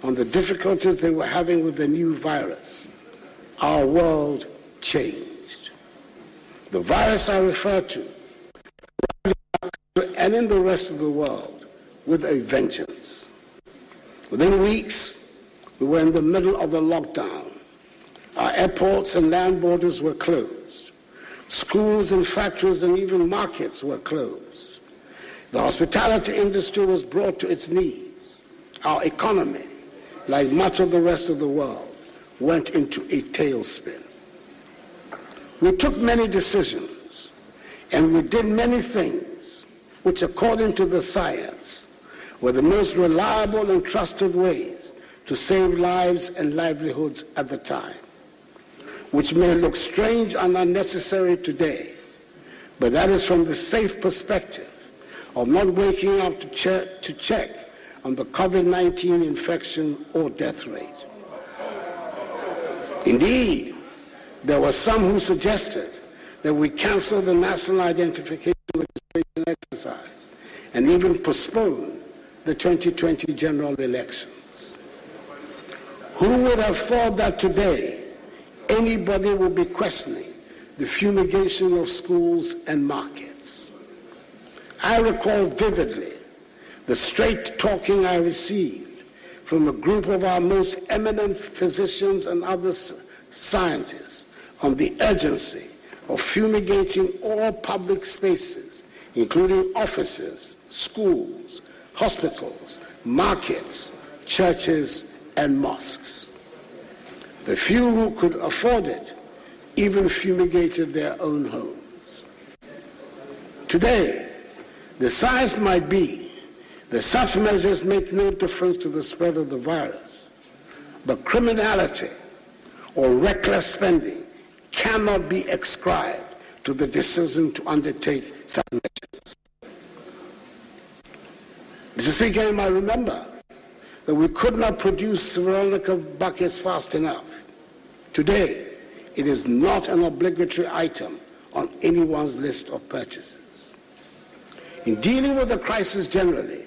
Speaker 14: on the difficulties they were having with the new virus, our world changed. The virus I refer to, and in the rest of the world, with a vengeance. Within weeks, we were in the middle of a lockdown. Our airports and land borders were closed. Schools and factories and even markets were closed. The hospitality industry was brought to its knees. Our economy, like much of the rest of the world, went into a tailspin. We took many decisions and we did many things which, according to the science, were the most reliable and trusted ways to save lives and livelihoods at the time, which may look strange and unnecessary today, but that is from the safe perspective of not waking up to check, to check on the COVID-19 infection or death rate. Indeed, there were some who suggested that we cancel the national identification registration exercise and even postpone the 2020 general elections. Who would have thought that today anybody will be questioning the fumigation of schools and markets? I recall vividly the straight talking I received from a group of our most eminent physicians and other scientists on the urgency of fumigating all public spaces, including offices, schools, hospitals, markets, churches, and mosques. The few who could afford it even fumigated their own homes. Today, the science might be that such measures make no difference to the spread of the virus, but criminality or reckless spending cannot be ascribed to the decision to undertake such measures. Mr. Speaker, you might remember that we could not produce Veronica buckets fast enough. Today, it is not an obligatory item on anyone's list of purchases. In dealing with the crisis generally,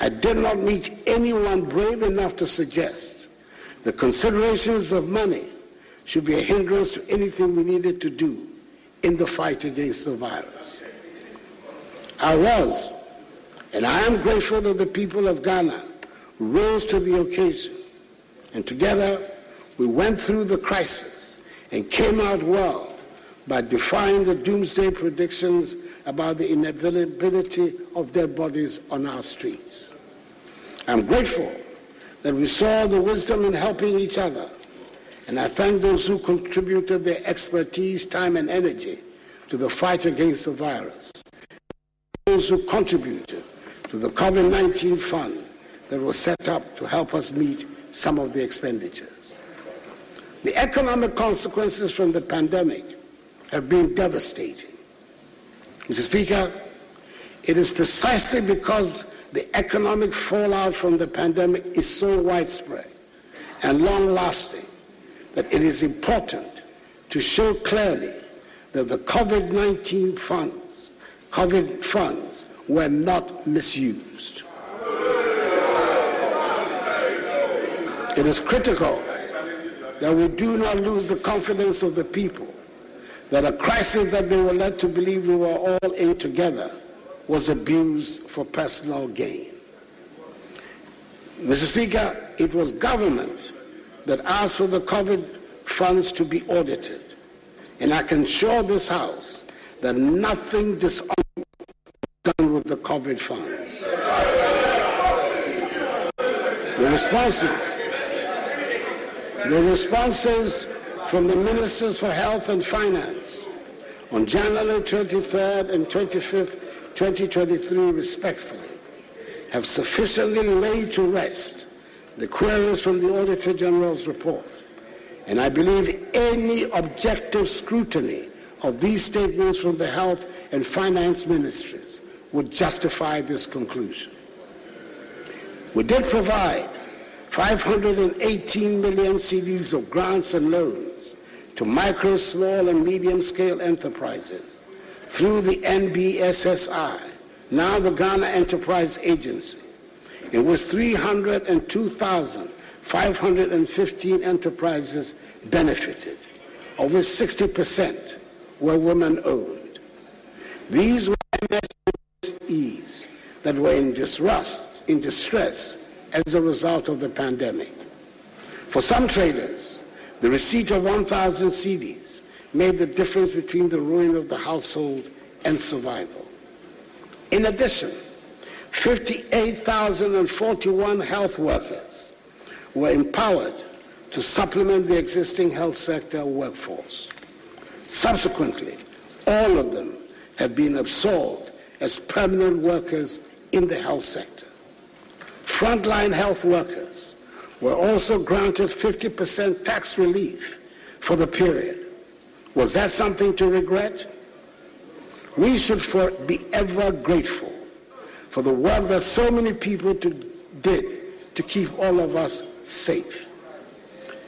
Speaker 14: I did not meet anyone brave enough to suggest the considerations of money should be a hindrance to anything we needed to do in the fight against the virus. I was, and I am grateful that the people of Ghana rose to the occasion, and together we went through the crisis and came out well by defying the doomsday predictions about the inevitability of dead bodies on our streets. I'm grateful that we saw the wisdom in helping each other, and I thank those who contributed their expertise, time, and energy to the fight against the virus. Those who contributed to the COVID 19 fund that was set up to help us meet some of the expenditures. The economic consequences from the pandemic have been devastating. Mr. Speaker, it is precisely because the economic fallout from the pandemic is so widespread and long lasting that it is important to show clearly that the COVID 19 funds, COVID funds, were not misused. It is critical that we do not lose the confidence of the people that a crisis that they were led to believe we were all in together was abused for personal gain. Mr. Speaker, it was government that asked for the COVID funds to be audited. And I can assure this House that nothing dishonorable was done with the COVID funds. The responses the responses from the ministers for health and finance on January 23rd and 25th, 2023, respectfully, have sufficiently laid to rest the queries from the Auditor General's report. And I believe any objective scrutiny of these statements from the health and finance ministries would justify this conclusion. We did provide 518 million cedis of grants and loans to micro, small, and medium scale enterprises through the NBSSI, now the Ghana Enterprise Agency. It was 302,000 515 enterprises benefited, Over 60% were women owned. These were MSMEs that were in distress, in distress as a result of the pandemic. For some traders, the receipt of 1,000 cedis made the difference between the ruin of the household and survival. In addition, 58,041 health workers were empowered to supplement the existing health sector workforce. Subsequently, all of them have been absorbed as permanent workers in the health sector. Frontline health workers were also granted 50% tax relief for the period. Was that something to regret? We should for, be ever grateful for the work that so many people to, did to keep all of us safe.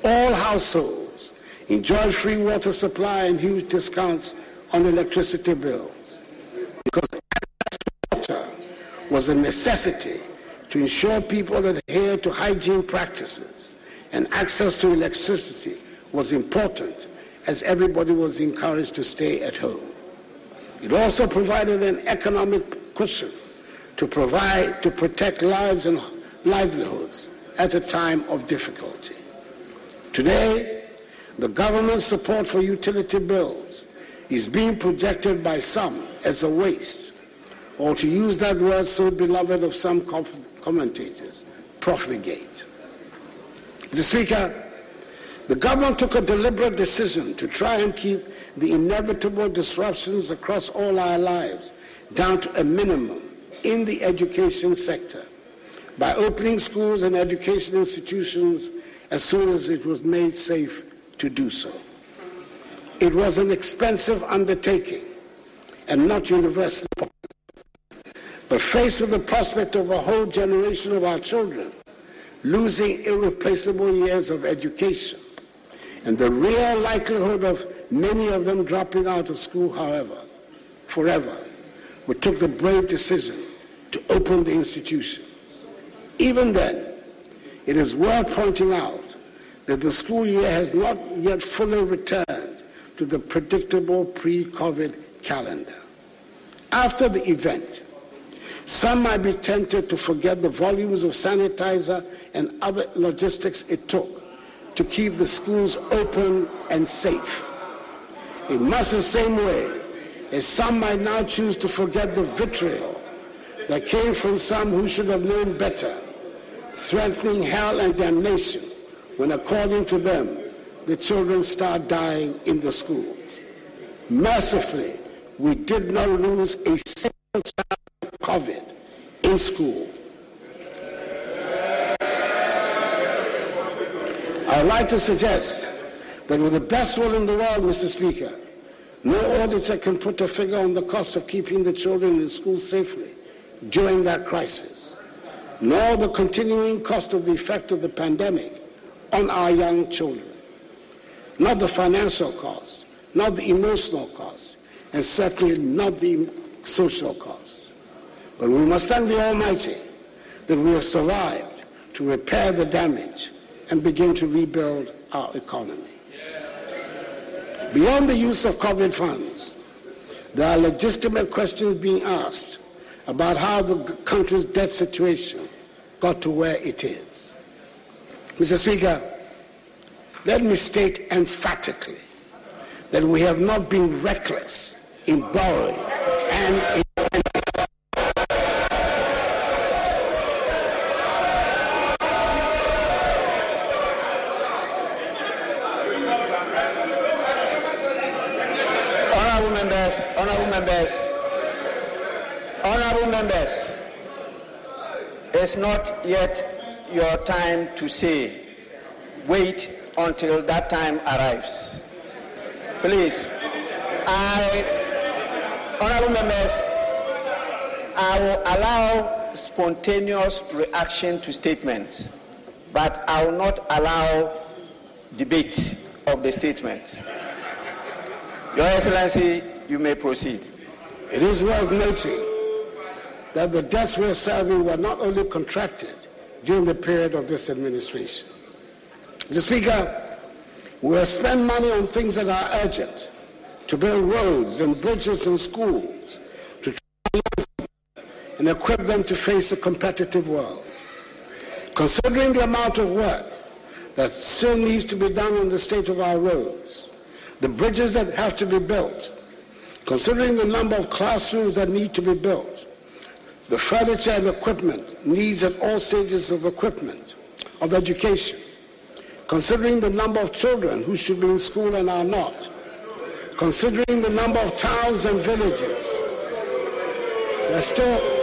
Speaker 14: All households enjoyed free water supply and huge discounts on electricity bills because water was a necessity to ensure people adhere to hygiene practices and access to electricity was important as everybody was encouraged to stay at home. It also provided an economic cushion to provide to protect lives and livelihoods at a time of difficulty. Today, the government's support for utility bills is being projected by some as a waste, or to use that word so beloved of some commentators, profligate. Mr. Speaker, the government took a deliberate decision to try and keep the inevitable disruptions across all our lives down to a minimum in the education sector by opening schools and education institutions as soon as it was made safe to do so. It was an expensive undertaking and not universally. But faced with the prospect of a whole generation of our children losing irreplaceable years of education and the real likelihood of many of them dropping out of school, however, forever, we took the brave decision to open the institutions. Even then, it is worth pointing out that the school year has not yet fully returned to the predictable pre-COVID calendar. After the event, some might be tempted to forget the volumes of sanitizer and other logistics it took to keep the schools open and safe. In much the same way as some might now choose to forget the vitriol that came from some who should have known better, threatening hell and damnation when, according to them, the children start dying in the schools. Mercifully, we did not lose a single child COVID in school. I would like to suggest that with the best will in the world, Mr. Speaker, no auditor can put a figure on the cost of keeping the children in school safely during that crisis, nor the continuing cost of the effect of the pandemic on our young children. Not the financial cost, not the emotional cost, and certainly not the social cost. But we must thank the Almighty that we have survived to repair the damage and begin to rebuild our economy. Beyond the use of COVID funds, there are legitimate questions being asked about how the country's debt situation got to where it is. Mr. Speaker, let me state emphatically that we have not been reckless in borrowing and in
Speaker 6: members, honorable members, it's not yet your time to say, wait until that time arrives. Please, I, honorable members, I will allow spontaneous reaction to statements, but I will not allow debate of the statement. Your Excellency, you may proceed.
Speaker 14: It is worth noting that the debts we're serving were not only contracted during the period of this administration, Mr. Speaker, we'll spend money on things that are urgent to build roads and bridges and schools, to train and equip them to face a competitive world. Considering the amount of work that still needs to be done on the state of our roads, the bridges that have to be built, considering the number of classrooms that need to be built, the furniture and equipment needs at all stages of equipment, of education, considering the number of children who should be in school and are not, considering the number of towns and villages. That still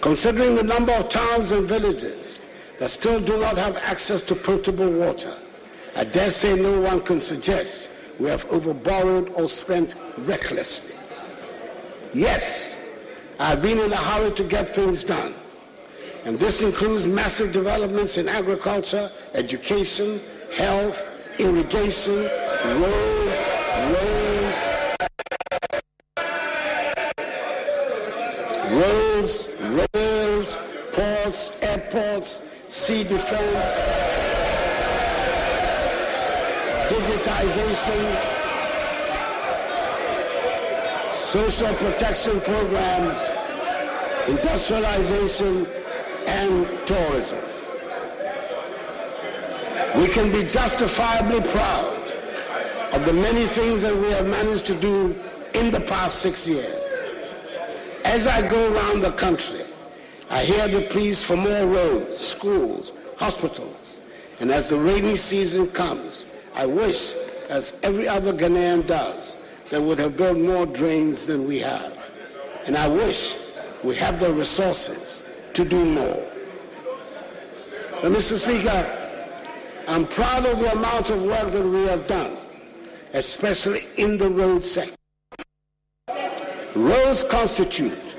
Speaker 14: considering the number of towns and villages that still do not have access to potable water, I dare say no one can suggest we have overborrowed or spent recklessly. Yes, I've been in a hurry to get things done. And this includes massive developments in agriculture, education, health, irrigation, roads, roads, roads, rails, ports, airports, sea defense, digitization, social protection programs, industrialization, and tourism. We can be justifiably proud of the many things that we have managed to do in the past six years. As I go around the country, I hear the pleas for more roads, schools, hospitals. And as the rainy season comes, I wish, as every other Ghanaian does, that would have built more drains than we have. And I wish we have the resources to do more. But Mr. Speaker, I'm proud of the amount of work that we have done, especially in the road sector. Roads constitute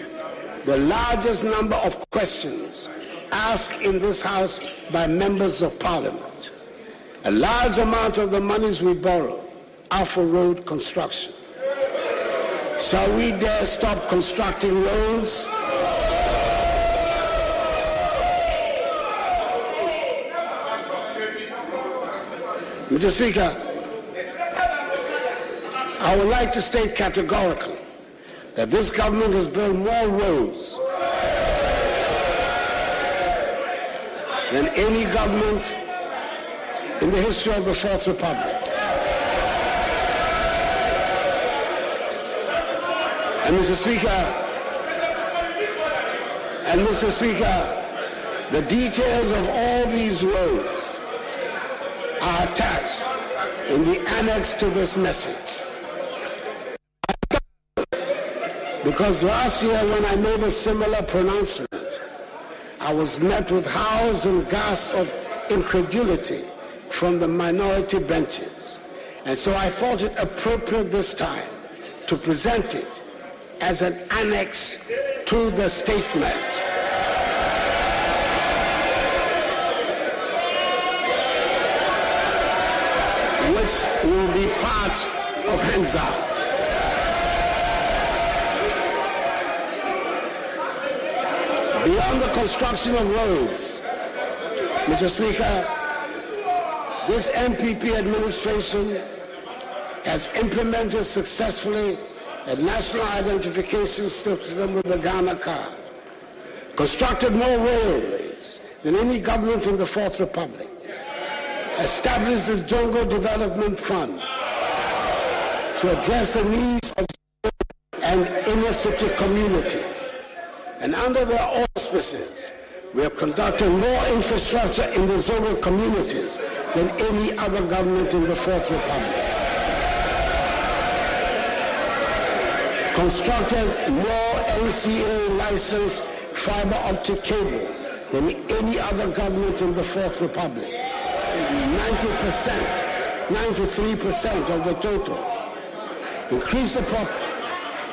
Speaker 14: the largest number of questions asked in this House by members of Parliament. A large amount of the monies we borrow are for road construction. Shall we dare stop constructing roads? Mr. Speaker, I would like to state categorically that this government has built more roads than any government in the history of the Fourth Republic. And Mr. Speaker, and Mr. Speaker, the details of all these roads are attached in the annex to this message. Because last year when I made a similar pronouncement, I was met with howls and gasps of incredulity from the minority benches. And so I thought it appropriate this time to present it as an annex to the statement. which will be part of Hansard. Beyond the construction of roads, Mr. Speaker, this NPP administration has implemented successfully a national identification system with the Ghana card, constructed more railways than any government in the Fourth Republic, established the Zongo Development Fund to address the needs of and inner city communities. And under their auspices, we have conducted more infrastructure in the Zongo communities than any other government in the Fourth Republic. Constructed more NCA licensed fiber optic cable than any other government in the Fourth Republic. 90%, 93% of the total. Increase the, prop-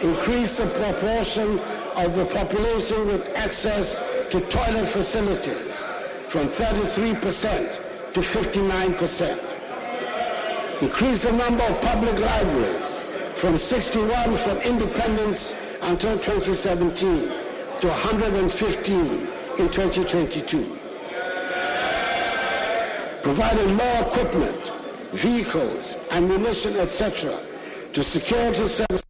Speaker 14: increase the proportion of the population with access to toilet facilities from 33% to 59%. Increase the number of public libraries from 61 from independence until 2017 to 115 in 2022 providing more equipment, vehicles, ammunition, etc., to security services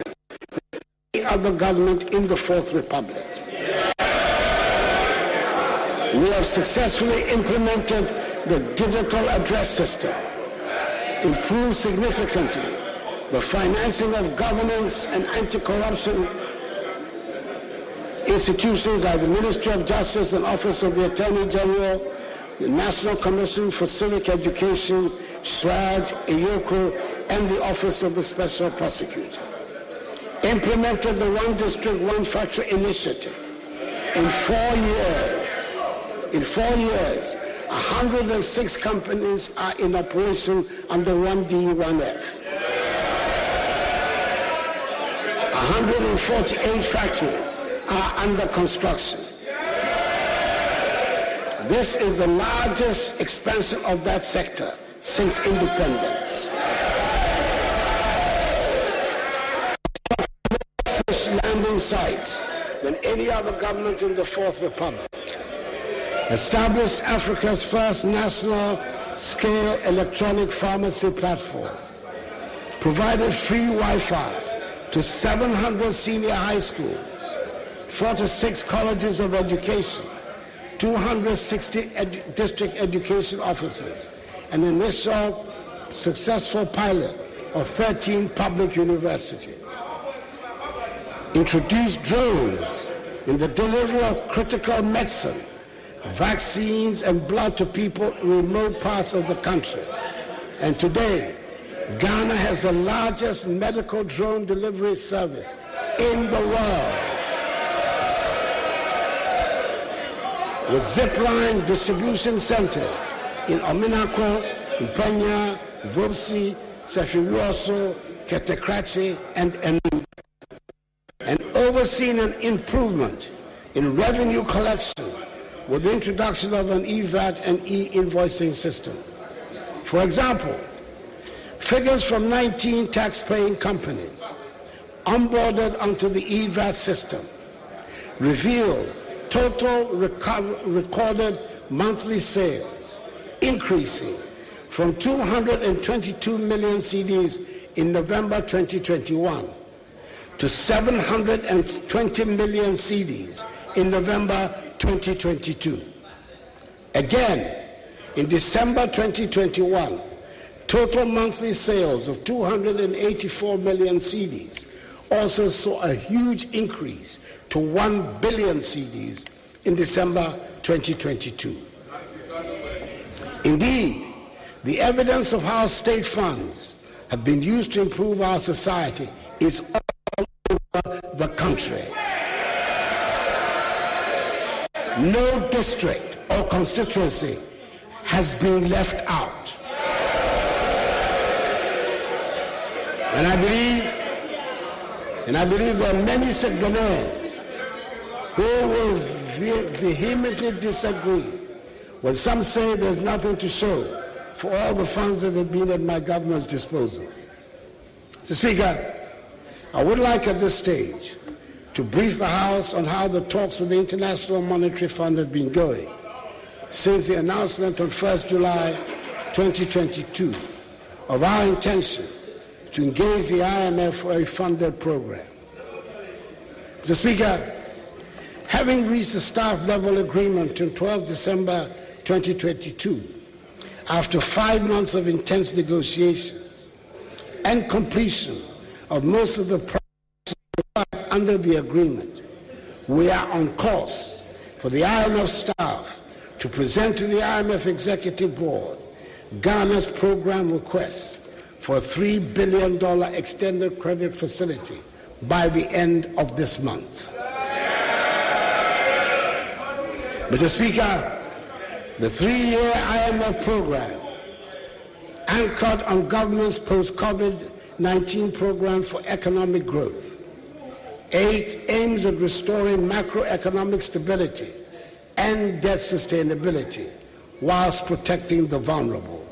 Speaker 14: any other government in the Fourth Republic. We have successfully implemented the digital address system, improved significantly the financing of governance and anti-corruption institutions like the Ministry of Justice and Office of the Attorney General, the National Commission for Civic Education, CHRAJ, EOCO, and the Office of the Special Prosecutor. Implemented the One District, One Factory initiative. In four years, in four years, 106 companies are in operation under 1D, 1F. 148 factories are under construction. This is the largest expansion of that sector since independence. Landing sites than any other government in the Fourth Republic. Established Africa's first national scale electronic pharmacy platform. Provided free Wi-Fi to 700 senior high schools, 46 colleges of education, 260 edu- district education offices, an initial successful pilot of 13 public universities. Introduced drones in the delivery of critical medicine, vaccines, and blood to people in remote parts of the country. And today, Ghana has the largest medical drone delivery service in the world. With zipline distribution centers in Omenako, Mpanya, Vobsi, Sefirioso, Ketekrachi, and Enim. And overseeing an improvement in revenue collection with the introduction of an EVAT and e-invoicing system. For example, Figures from 19 tax-paying companies onboarded onto the EVAT system reveal total reco- recorded monthly sales increasing from 222 million cedis in November 2021 to 720 million cedis in November 2022. Again, in December 2021, Total monthly sales of 284 million cedis also saw a huge increase to 1 billion cedis in December 2022. Indeed, the evidence of how state funds have been used to improve our society is all over the country. No district or constituency has been left out. And I believe, and I believe there are many Ghanaians who will vehemently disagree when some say there's nothing to show for all the funds that have been at my government's disposal. Mr. Speaker, I would like at this stage to brief the House on how the talks with the International Monetary Fund have been going since the announcement on 1st July 2022 of our intention to engage the IMF for a funded program. Mr. Speaker, having reached a staff level agreement on 12 December 2022, after five months of intense negotiations and completion of most of the under the agreement, we are on course for the IMF staff to present to the IMF Executive Board Ghana's program request for a $3 billion extended credit facility by the end of this month. Mr. Speaker, the three-year IMF program, anchored on government's post-COVID-19 program for economic growth, eight aims at restoring macroeconomic stability and debt sustainability whilst protecting the vulnerable.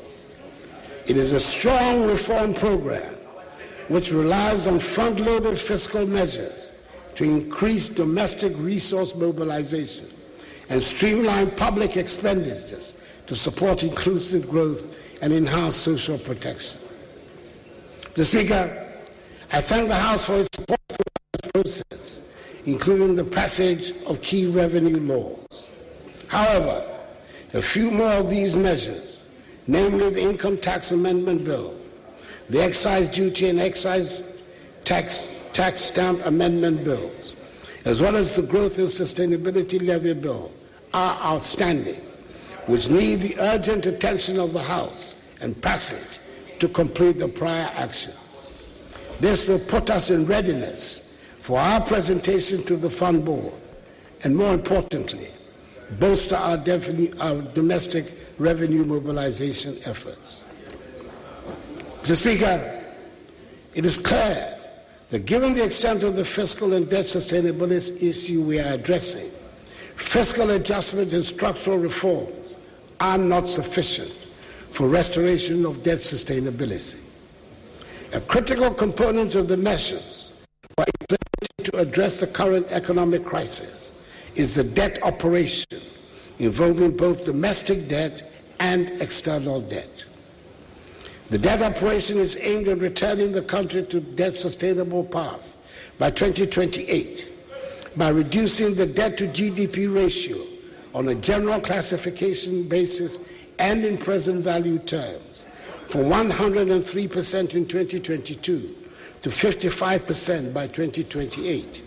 Speaker 14: It is a strong reform program which relies on front loaded fiscal measures to increase domestic resource mobilization and streamline public expenditures to support inclusive growth and enhance social protection. Mr. Speaker, I thank the House for its support process, including the passage of key revenue laws. However, a few more of these measures, namely the Income Tax Amendment Bill, the Excise Duty and Excise Tax, tax Stamp Amendment Bills, as well as the Growth and Sustainability Levy Bill, are outstanding, which need the urgent attention of the House and passage to complete the prior actions. This will put us in readiness for our presentation to the Fund Board, and more importantly, bolster our, our domestic revenue mobilization efforts. Mr. Speaker, it is clear that given the extent of the fiscal and debt sustainability issue we are addressing, fiscal adjustments and structural reforms are not sufficient for restoration of debt sustainability. A critical component of the measures to address the current economic crisis is the debt operation involving both domestic debt and external debt. The debt operation is aimed at returning the country to debt sustainable path by 2028 by reducing the debt to GDP ratio on a general classification basis and in present value terms from 103% in 2022 to 55% by 2028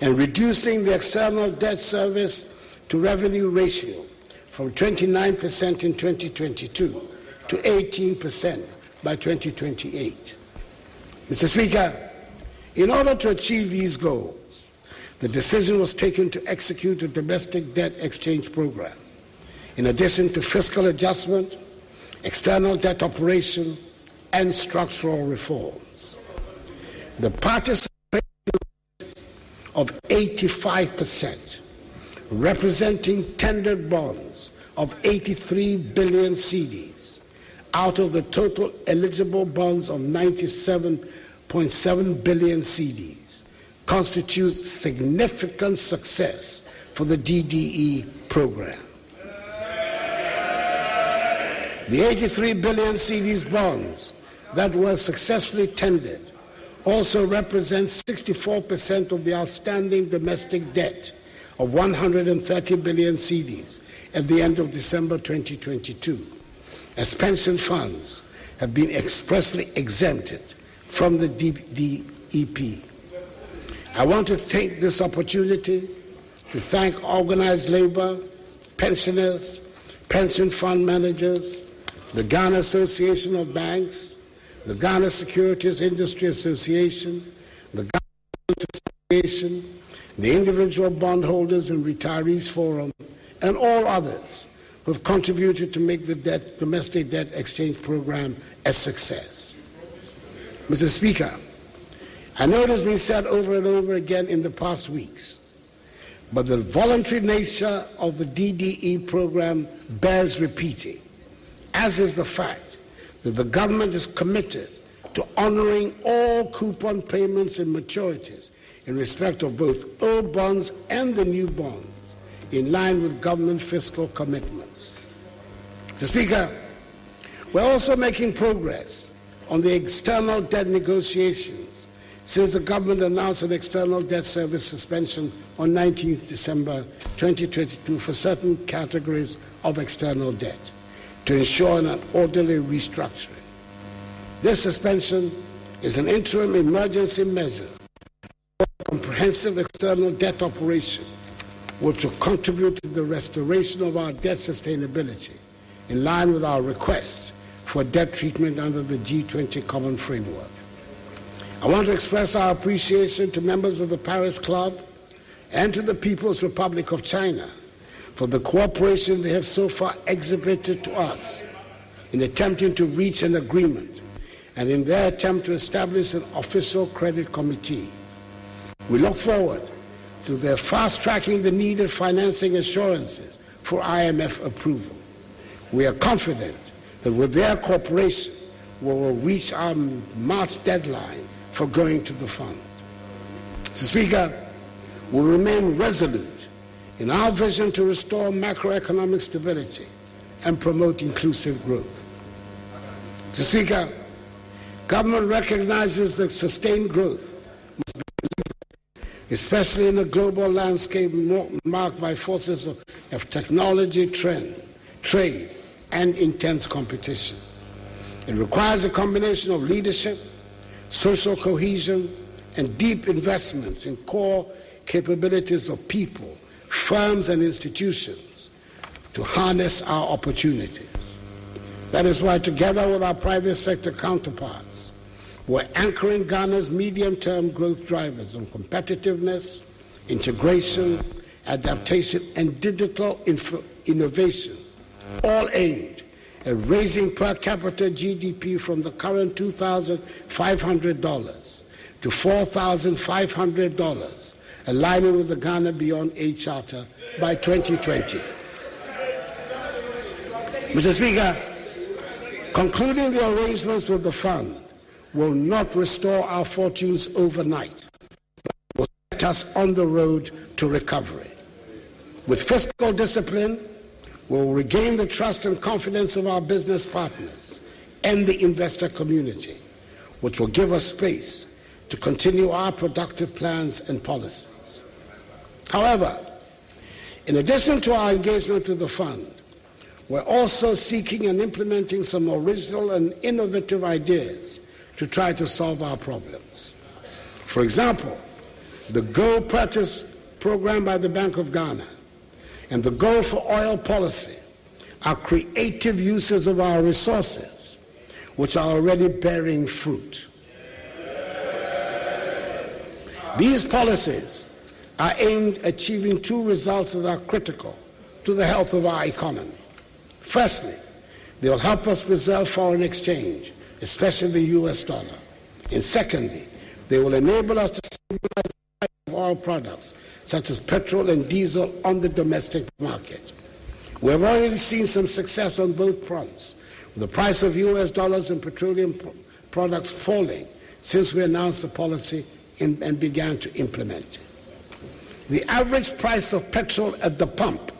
Speaker 14: and reducing the external debt service to revenue ratio from 29% in 2022 to 18% by 2028. Mr. Speaker, in order to achieve these goals, the decision was taken to execute a domestic debt exchange program. In addition to fiscal adjustment, external debt operation, and structural reforms. The participation of 85%, representing tendered bonds of 83 billion cedis out of the total eligible bonds of 97.7 billion cedis, constitutes significant success for the DDE program. The 83 billion cedis bonds that were successfully tendered also represents 64% of the outstanding domestic debt of 130 billion cedis at the end of December 2022, as pension funds have been expressly exempted from the DDEP. I want to take this opportunity to thank organized labor, pensioners, pension fund managers, the Ghana Association of Banks, the Ghana Securities Industry Association, the Ghana Association, the Individual Bondholders and Retirees Forum, and all others who have contributed to make the debt, domestic debt exchange program a success. Mr. Speaker, I know it has been said over and over again in the past weeks, but the voluntary nature of the DDE program bears repeating, as is the fact that the government is committed to honoring all coupon payments and maturities in respect of both old bonds and the new bonds in line with government fiscal commitments. Mr. Speaker, we're also making progress on the external debt negotiations since the government announced an external debt service suspension on 19 December 2022 for certain categories of external debt to ensure an orderly restructuring. This suspension is an interim emergency measure for a comprehensive external debt operation, which will contribute to the restoration of our debt sustainability in line with our request for debt treatment under the G20 Common Framework. I want to express our appreciation to members of the Paris Club and to the People's Republic of China for the cooperation they have so far exhibited to us in attempting to reach an agreement and in their attempt to establish an official credit committee. We look forward to their fast tracking the needed financing assurances for IMF approval. We are confident that with their cooperation, we will reach our March deadline for going to the fund. Mr. Speaker, we remain resolute in our vision to restore macroeconomic stability and promote inclusive growth. Mr. Speaker, government recognizes that sustained growth must be especially in a global landscape marked by forces of, of technology, trend, trade, and intense competition. It requires a combination of leadership, social cohesion, and deep investments in core capabilities of people, firms, and institutions to harness our opportunities. That is why, together with our private sector counterparts, we're anchoring Ghana's medium term growth drivers on competitiveness, integration, adaptation, and digital innovation, all aimed at raising per capita GDP from the current $2,500 to $4,500, aligning with the Ghana Beyond Aid Charter by 2020. Mr. Speaker, concluding the arrangements with the fund will not restore our fortunes overnight, but will set us on the road to recovery. With fiscal discipline, we'll regain the trust and confidence of our business partners and the investor community, which will give us space to continue our productive plans and policies. However, in addition to our engagement with the fund, we're also seeking and implementing some original and innovative ideas to try to solve our problems. For example, the Gold Purchase program by the Bank of Ghana and the Gold for Oil policy are creative uses of our resources which are already bearing fruit. These policies are aimed at achieving two results that are critical to the health of our economy. Firstly, they will help us preserve foreign exchange, especially the US dollar. And secondly, they will enable us to stabilize the price of oil products, such as petrol and diesel, on the domestic market. We have already seen some success on both fronts, with the price of US dollars and petroleum products falling since we announced the policy and began to implement it. The average price of petrol at the pump,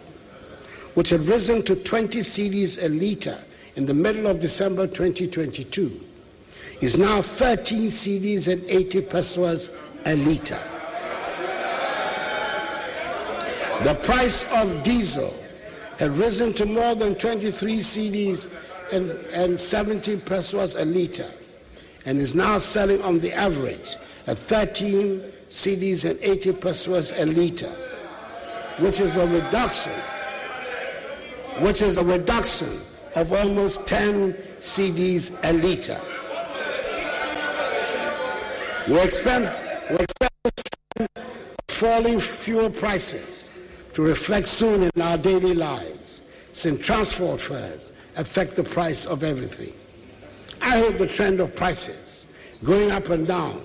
Speaker 14: which had risen to 20 cedis a litre in the middle of December 2022, is now 13 cedis and 80 pesewas a litre. The price of diesel had risen to more than 23 cedis and, and 70 pesewas a litre and is now selling on the average at 13 cedis and 80 pesewas a litre, which is a reduction, which is a reduction of almost 10 cedis a litre. We expect, we expect falling fuel prices to reflect soon in our daily lives, since transport fares affect the price of everything. I hope the trend of prices going up and down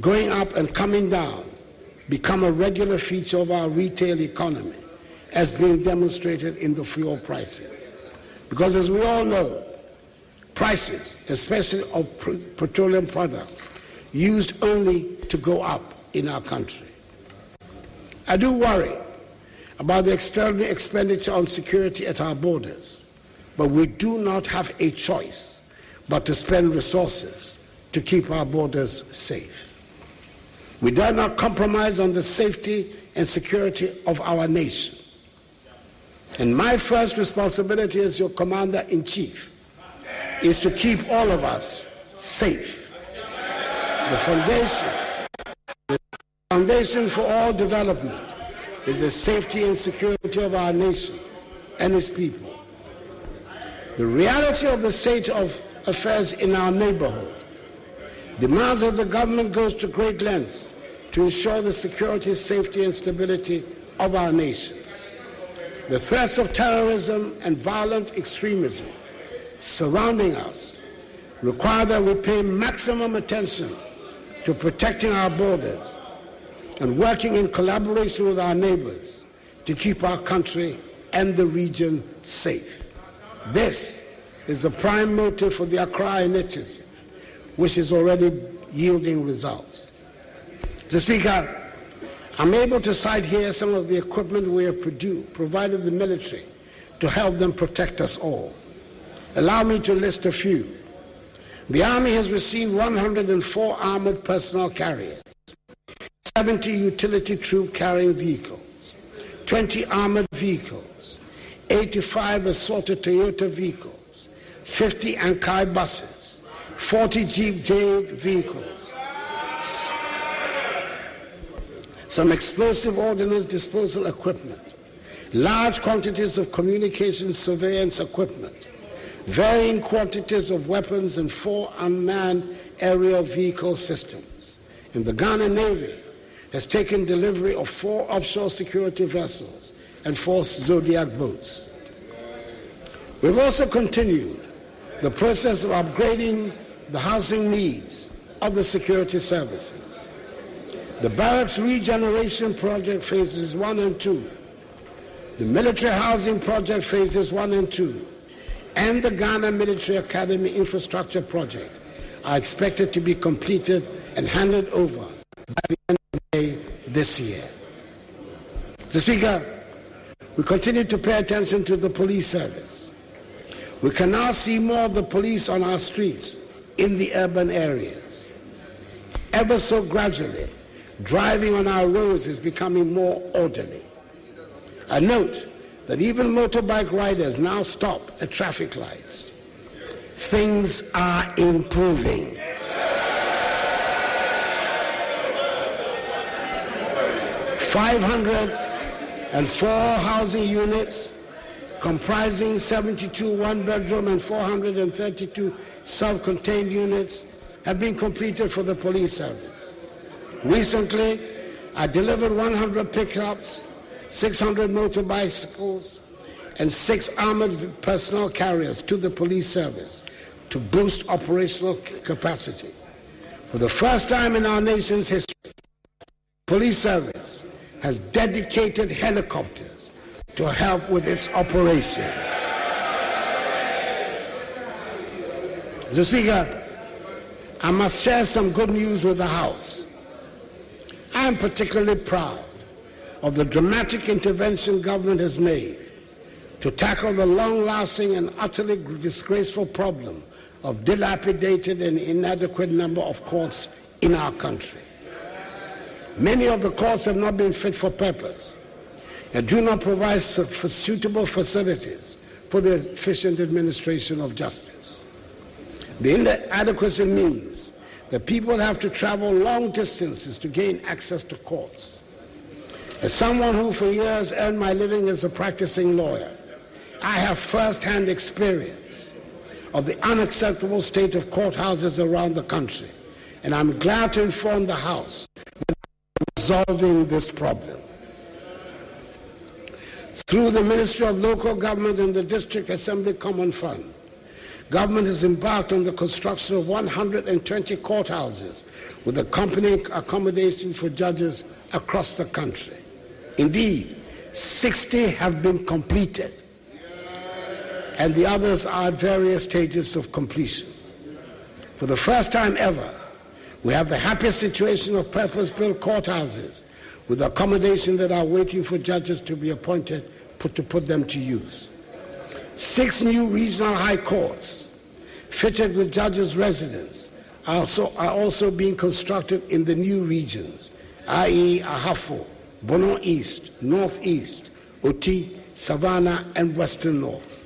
Speaker 14: going up and coming down become a regular feature of our retail economy as being demonstrated in the fuel prices. Because as we all know, prices, especially of petroleum products, used only to go up in our country. I do worry about the extraordinary expenditure on security at our borders, but we do not have a choice but to spend resources to keep our borders safe. We dare not compromise on the safety and security of our nation. And my first responsibility as your commander in chief is to keep all of us safe. The foundation, the foundation for all development is the safety and security of our nation and its people. The reality of the state of affairs in our neighborhood demands of the government goes to great lengths to ensure the security, safety, and stability of our nation. The threats of terrorism and violent extremism surrounding us require that we pay maximum attention to protecting our borders and working in collaboration with our neighbors to keep our country and the region safe. This is the prime motive for the Accra Initiative which is already yielding results. Mr. Speaker, I'm able to cite here some of the equipment we have produced, provided the military to help them protect us all. Allow me to list a few. The Army has received 104 armored personnel carriers, 70 utility troop carrying vehicles, 20 armored vehicles, 85 assorted Toyota vehicles, 50 Ankai buses, 40 Jeep J8 vehicles, some explosive ordnance disposal equipment, large quantities of communication surveillance equipment, varying quantities of weapons, and four unmanned aerial vehicle systems. And the Ghana Navy has taken delivery of four offshore security vessels and four Zodiac boats. We've also continued the process of upgrading the housing needs of the security services. The Barracks Regeneration Project phases 1 and 2, the Military Housing Project phases 1 and 2, and the Ghana Military Academy Infrastructure Project are expected to be completed and handed over by the end of May this year. Mr. Speaker, we continue to pay attention to the police service. We can now see more of the police on our streets in the urban areas. Ever so gradually, driving on our roads is becoming more orderly. I note that even motorbike riders now stop at traffic lights. Things are improving. Five hundred and four housing units comprising 72 one-bedroom and 432 self-contained units have been completed for the police service. Recently, I delivered 100 pickups 600 motorbicycles, and six armored personnel carriers to the police service to boost operational capacity. For the first time in our nation's history, police service has dedicated helicopters to help with its operations. Mr. Speaker, I must share some good news with the House. I am particularly proud of the dramatic intervention government has made to tackle the long-lasting and utterly disgraceful problem of dilapidated and inadequate number of courts in our country. Many of the courts have not been fit for purpose and do not provide suitable facilities for the efficient administration of justice. The inadequacy means that people have to travel long distances to gain access to courts. As someone who for years earned my living as a practicing lawyer, I have first-hand experience of the unacceptable state of courthouses around the country, and I'm glad to inform the House that I'm resolving this problem. Through the Ministry of Local Government and the District Assembly Common Fund, government has embarked on the construction of 120 courthouses with accompanying accommodation for judges across the country. Indeed, 60 have been completed, and the others are at various stages of completion. For the first time ever, we have the happy situation of purpose-built courthouses with accommodation that are waiting for judges to be appointed put to put them to use. Six new regional high courts fitted with judges' residence are also, are also being constructed in the new regions, i.e. Ahafo, Bono East, Northeast, Oti, Savannah, and Western North.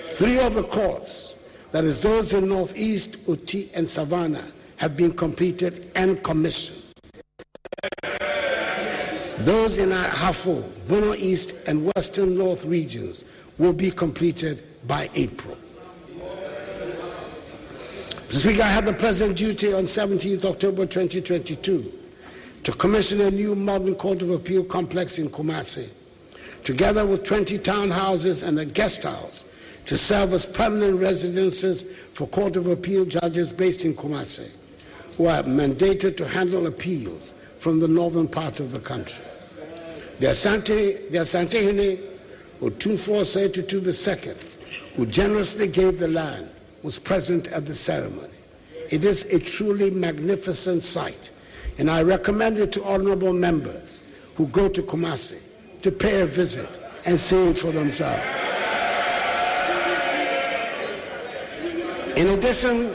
Speaker 14: Three of the courts, that is those in Northeast, Oti, and Savannah, have been completed and commissioned. Those in Ahafo, Bono East, and Western North regions will be completed by April. Mr. Speaker, I had the present duty on 17th October 2022 to commission a new modern Court of Appeal complex in Kumasi, together with 20 townhouses and a guest house to serve as permanent residences for Court of Appeal judges based in Kumasi, who are mandated to handle appeals from the northern part of the country. The Asante, the Asantehene Otumfuo Osei Tutu II, who generously gave the land, was present at the ceremony. It is a truly magnificent sight And I recommend it to honorable members who go to Kumasi to pay a visit and see it for themselves. In addition,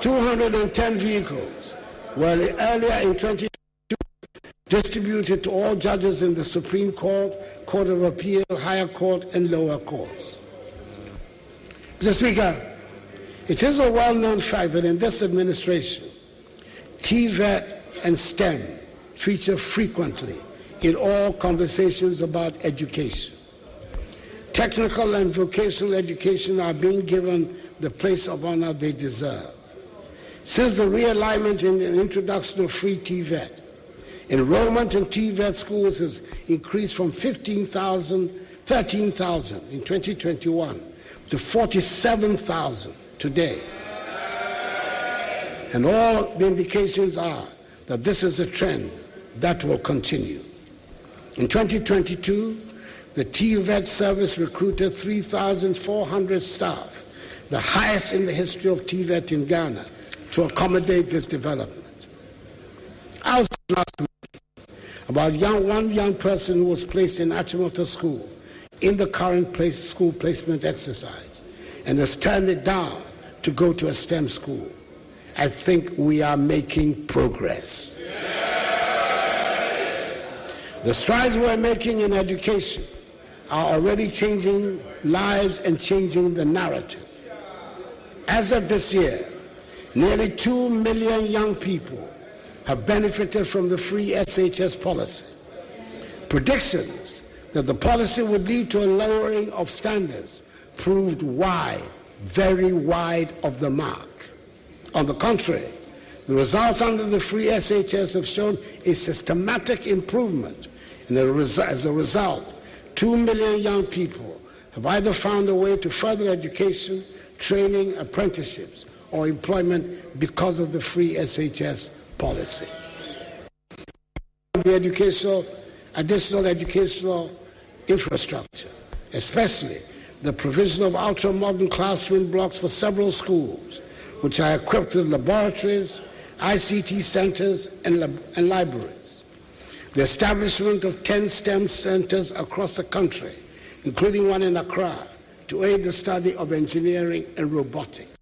Speaker 14: 210 vehicles were earlier in 2022 distributed to all judges in the Supreme Court, Court of Appeal, Higher Court, and lower courts. Mr. Speaker, it is a well known fact that in this administration, TVET and STEM feature frequently in all conversations about education. Technical and vocational education are being given the place of honor they deserve. Since the realignment and introduction of free TVET, enrollment in TVET schools has increased from 15,000, 13,000 in 2021 to 47,000 today. And all the indications are that this is a trend that will continue. In 2022, the TVET service recruited 3,400 staff, the highest in the history of TVET in Ghana, to accommodate this development. About young, one young person who was placed in Achimota School in the current place, school placement exercise and has turned it down to go to a STEM school. I think we are making progress. The strides we're making in education are already changing lives and changing the narrative. As of this year, nearly 2 million young people have benefited from the free SHS policy. Predictions that the policy would lead to a lowering of standards proved wide, very wide of the mark. On the contrary, the results under the free SHS have shown a systematic improvement, and as a result, two million young people have either found a way to further education, training, apprenticeships, or employment because of the free SHS policy. The educational, additional educational infrastructure, especially the provision of ultra modern classroom blocks for several schools, which are equipped with laboratories, ICT centers, and, lab- and libraries. The establishment of 10 STEM centers across the country, including one in Accra, to aid the study of engineering and robotics.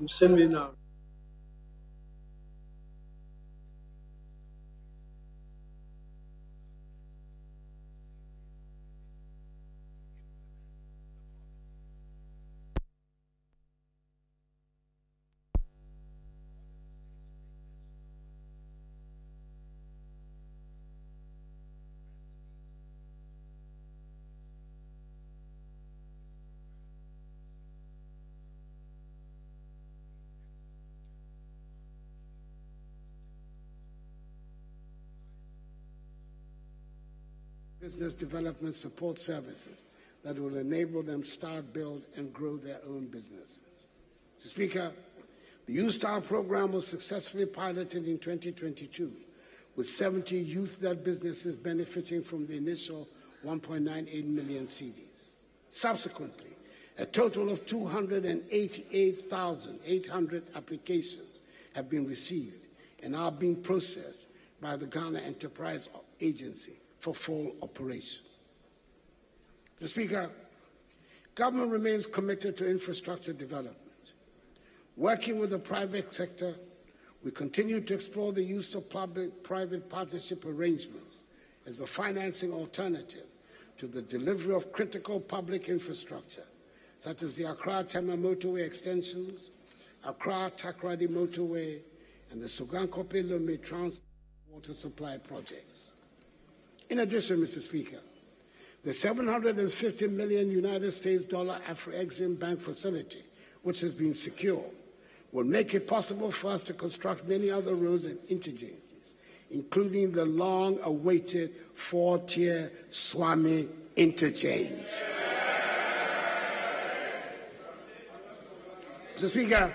Speaker 15: You send me now.
Speaker 14: Business development support services that will enable them start, build, and grow their own businesses. Mr. Speaker, the YouStart program was successfully piloted in 2022, with 70 youth-led businesses benefiting from the initial 1.98 million cedis. Subsequently, a total of 288,800 applications have been received and are being processed by the Ghana Enterprise Agency for full operation. Mr. Speaker, government remains committed to infrastructure development. Working with the private sector, we continue to explore the use of public-private partnership arrangements as a financing alternative to the delivery of critical public infrastructure, such as the Accra-Tema motorway extensions, Accra-Takoradi motorway, and the Sogakope Lome Trans water supply projects. In addition, Mr. Speaker, the 750 million United States dollar Afrexim Bank facility, which has been secured, will make it possible for us to construct many other roads and interchanges, including the long-awaited four-tier Suame interchange. Mr. Speaker,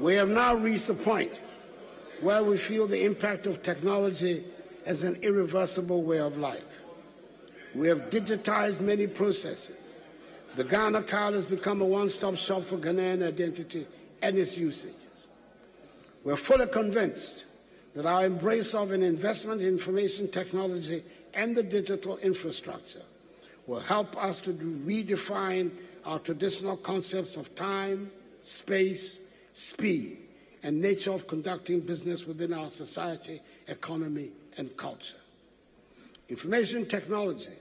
Speaker 14: we have now reached a point where we feel the impact of technology as an irreversible way of life. We have digitized many processes. The Ghana card has become a one-stop shop for Ghanaian identity and its usages. We're fully convinced that our embrace of an investment in information technology and the digital infrastructure will help us to redefine our traditional concepts of time, space, speed, and nature of conducting business within our society, economy, and culture. Information technology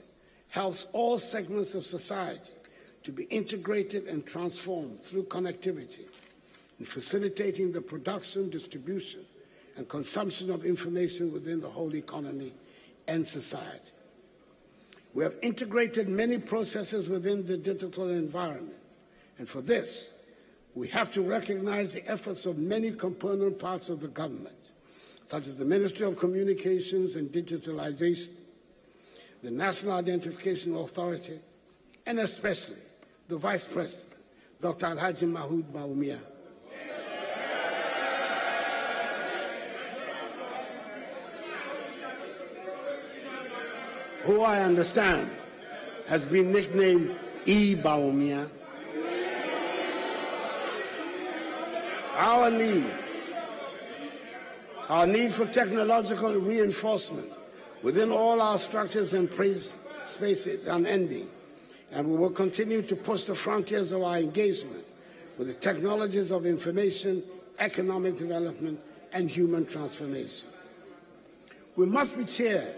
Speaker 14: helps all segments of society to be integrated and transformed through connectivity in facilitating the production, distribution, and consumption of information within the whole economy and society. We have integrated many processes within the digital environment, and for this, we have to recognize the efforts of many component parts of the government, such as the Ministry of Communications and Digitalization, the National Identification Authority, and especially the Vice President, Dr. Alhaji Mahamudu Bawumia. Who I understand has been nicknamed E. Bawumia. Our need, our need for technological reinforcement within all our structures and spaces is unending, and we will continue to push the frontiers of our engagement with the technologies of information, economic development, and human transformation. We must be cheered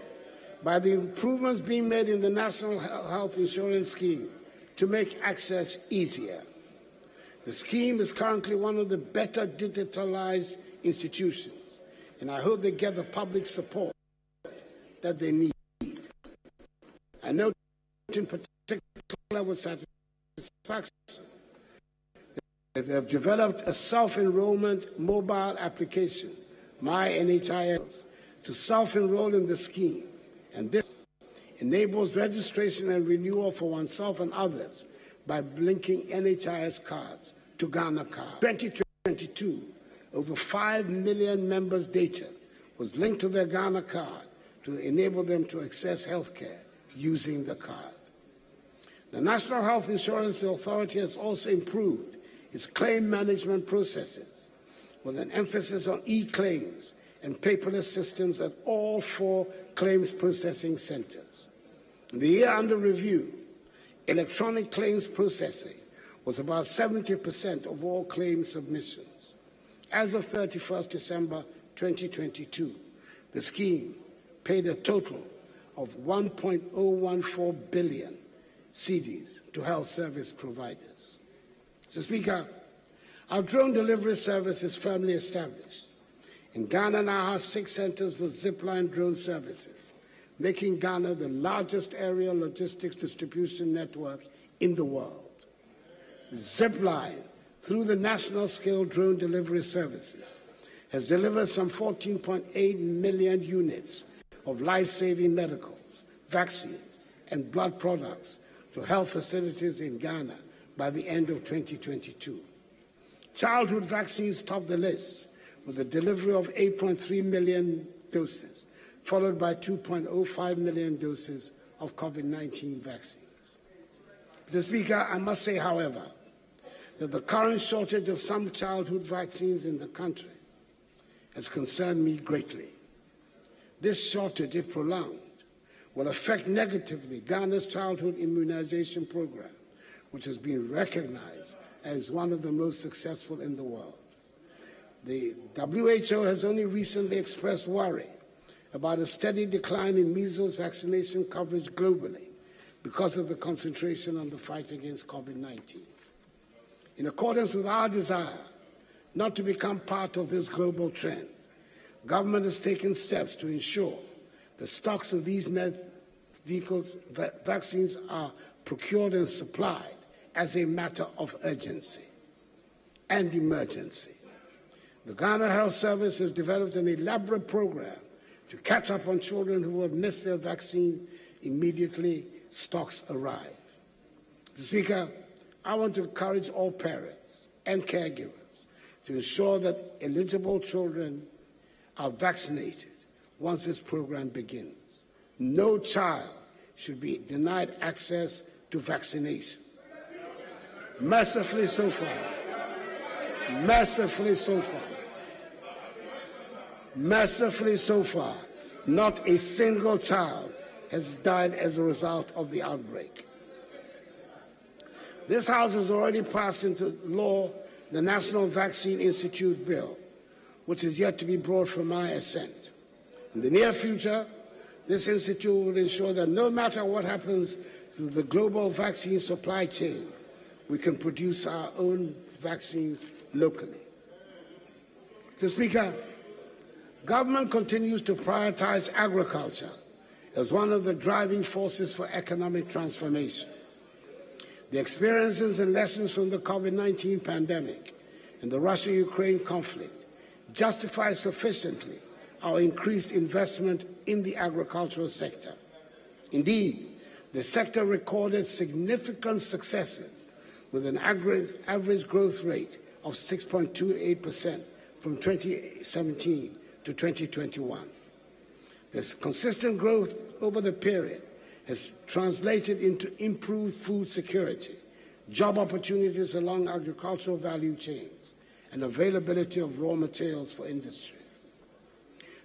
Speaker 14: by the improvements being made in the National Health Insurance Scheme to make access easier. The scheme is currently one of the better digitalized institutions, and I hope they get the public support that they need. I note in particular with satisfaction that they have developed a self-enrollment mobile application, My NHIS, to self-enroll in the scheme, and this enables registration and renewal for oneself and others by linking NHIS cards to Ghana Card. 2022, over 5 million members' data was linked to their Ghana Card to enable them to access health care using the card. The National Health Insurance Authority has also improved its claim management processes with an emphasis on e-claims and paperless systems at all four claims processing centers. In the year under review, electronic claims processing was about 70% of all claim submissions. As of 31st December 2022, the scheme paid a total of 1.014 billion cedis to health service providers. Mr. Speaker, our drone delivery service is firmly established. In Ghana now has six centers for zipline drone services, making Ghana the largest aerial logistics distribution network in the world. Zipline, through the national scale drone delivery services, has delivered some 14.8 million units of life saving medicals, vaccines, and blood products to health facilities in Ghana by the end of 2022. Childhood vaccines top the list with the delivery of 8.3 million doses, followed by 2.05 million doses of COVID 19 vaccines. Mr. Speaker, I must say, however, that the current shortage of some childhood vaccines in the country has concerned me greatly. This shortage, if prolonged, will affect negatively Ghana's childhood immunization program, which has been recognized as one of the most successful in the world. The WHO has only recently expressed worry about a steady decline in measles vaccination coverage globally because of the concentration on the fight against COVID 19. In accordance with our desire not to become part of this global trend, government has taken steps to ensure the stocks of these vehicles, va- vaccines are procured and supplied as a matter of urgency and emergency. The Ghana Health Service has developed an elaborate program to catch up on children who have missed their vaccine immediately stocks arrive. Mr. Speaker, I want to encourage all parents and caregivers to ensure that eligible children are vaccinated once this program begins. No child should be denied access to vaccination. Mercifully so far, mercifully so far, mercifully so far, not a single child has died as a result of the outbreak. This House has already passed into law the National Vaccine Institute Bill, which is yet to be brought for my assent. In the near future, this institute will ensure that no matter what happens to the global vaccine supply chain, we can produce our own vaccines locally. Mr. Speaker, government continues to prioritize agriculture as one of the driving forces for economic transformation. The experiences and lessons from the COVID 19 pandemic and the Russia Ukraine conflict justify sufficiently our increased investment in the agricultural sector. Indeed, the sector recorded significant successes with an average, growth rate of 6.28% from 2017 to 2021. This consistent growth over the period has translated into improved food security, job opportunities along agricultural value chains, and availability of raw materials for industry.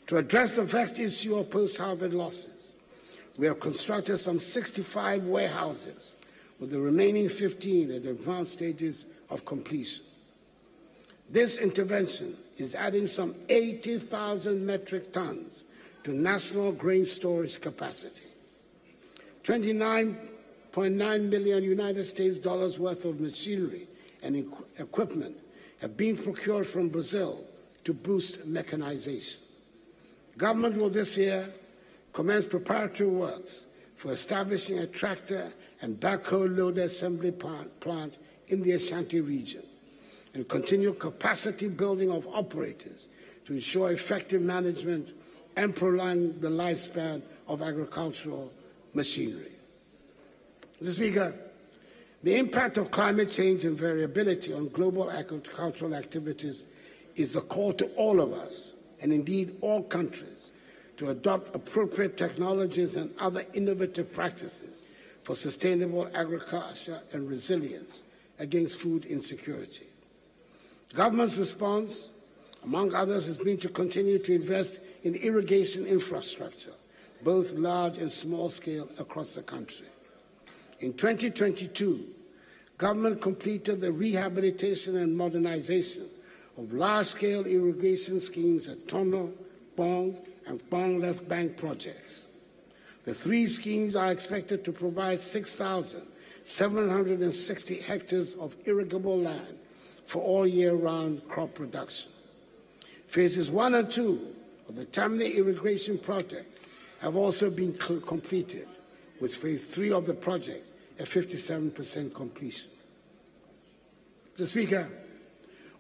Speaker 14: To address the vexed issue of post-harvest losses, we have constructed some 65 warehouses, with the remaining 15 at advanced stages of completion. This intervention is adding some 80,000 metric tons to national grain storage capacity. 29.9 million United States dollars worth of machinery and equipment have been procured from Brazil to boost mechanization. Government will this year commence preparatory works for establishing a tractor and backhoe loader assembly plant, in the Ashanti region and continue capacity building of operators to ensure effective management and prolong the lifespan of agricultural machinery. Mr. Speaker, the impact of climate change and variability on global agricultural activities is a call to all of us, and indeed all countries, to adopt appropriate technologies and other innovative practices for sustainable agriculture and resilience against food insecurity. Government's response, among others, has been to continue to invest in irrigation infrastructure, both large and small scale, across the country. In 2022, government completed the rehabilitation and modernization of large-scale irrigation schemes at Tono, Kpong, and Kpong Left Bank projects. The three schemes are expected to provide 6,760 hectares of irrigable land for all year-round crop production. Phases one and two of the Tamne irrigation project have also been completed, with phase three of the project at 57% completion. Mr. Speaker,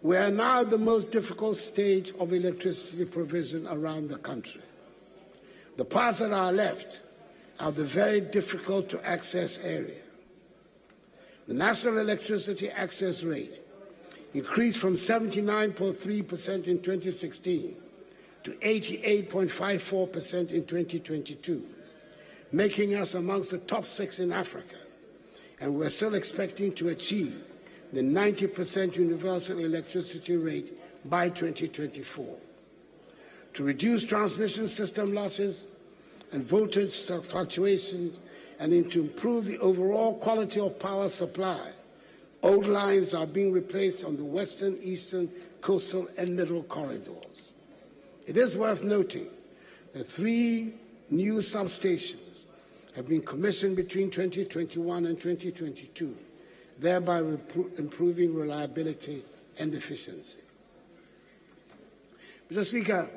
Speaker 14: we are now at the most difficult stage of electricity provision around the country. The parts that are left are the very difficult to access area. The national electricity access rate increased from 79.3% in 2016 to 88.54% in 2022, making us amongst the top six in Africa. And we're still expecting to achieve the 90% universal electricity rate by 2024. To reduce transmission system losses and voltage fluctuations and to improve the overall quality of power supply, old lines are being replaced on the western, eastern, coastal, and middle corridors. It is worth noting that three new substations have been commissioned between 2021 and 2022, thereby improving reliability and efficiency. Mr. Speaker,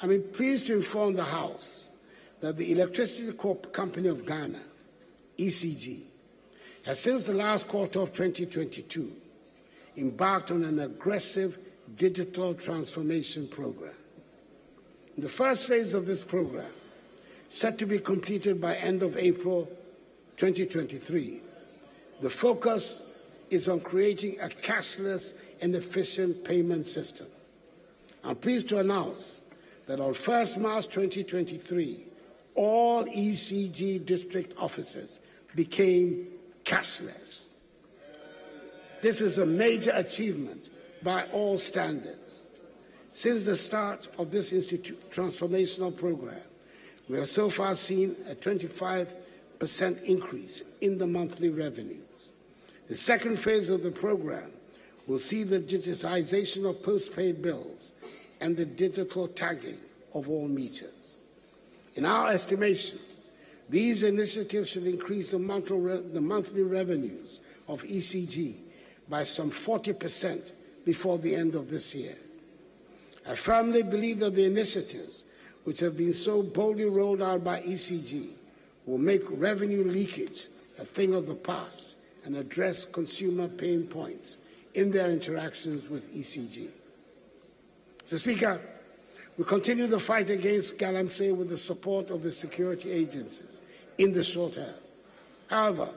Speaker 14: I'm pleased to inform the House that the Electricity Corp Company of Ghana, ECG, has since the last quarter of 2022 embarked on an aggressive digital transformation program. The first phase of this program, set to be completed by end of April 2023, the focus is on creating a cashless and efficient payment system. I'm pleased to announce that on 1st March 2023, all ECG district offices became cashless. This is a major achievement by all standards. Since the start of this transformational program, we have so far seen a 25% increase in the monthly revenues. The second phase of the program will see the digitization of postpaid bills and the digital tagging of all meters. In our estimation, these initiatives should increase the monthly revenues of ECG by some 40% before the end of this year. I firmly believe that the initiatives which have been so boldly rolled out by ECG will make revenue leakage a thing of the past and address consumer pain points in their interactions with ECG. So, Speaker, we continue the fight against Galamsey with the support of the security agencies in the short term. However,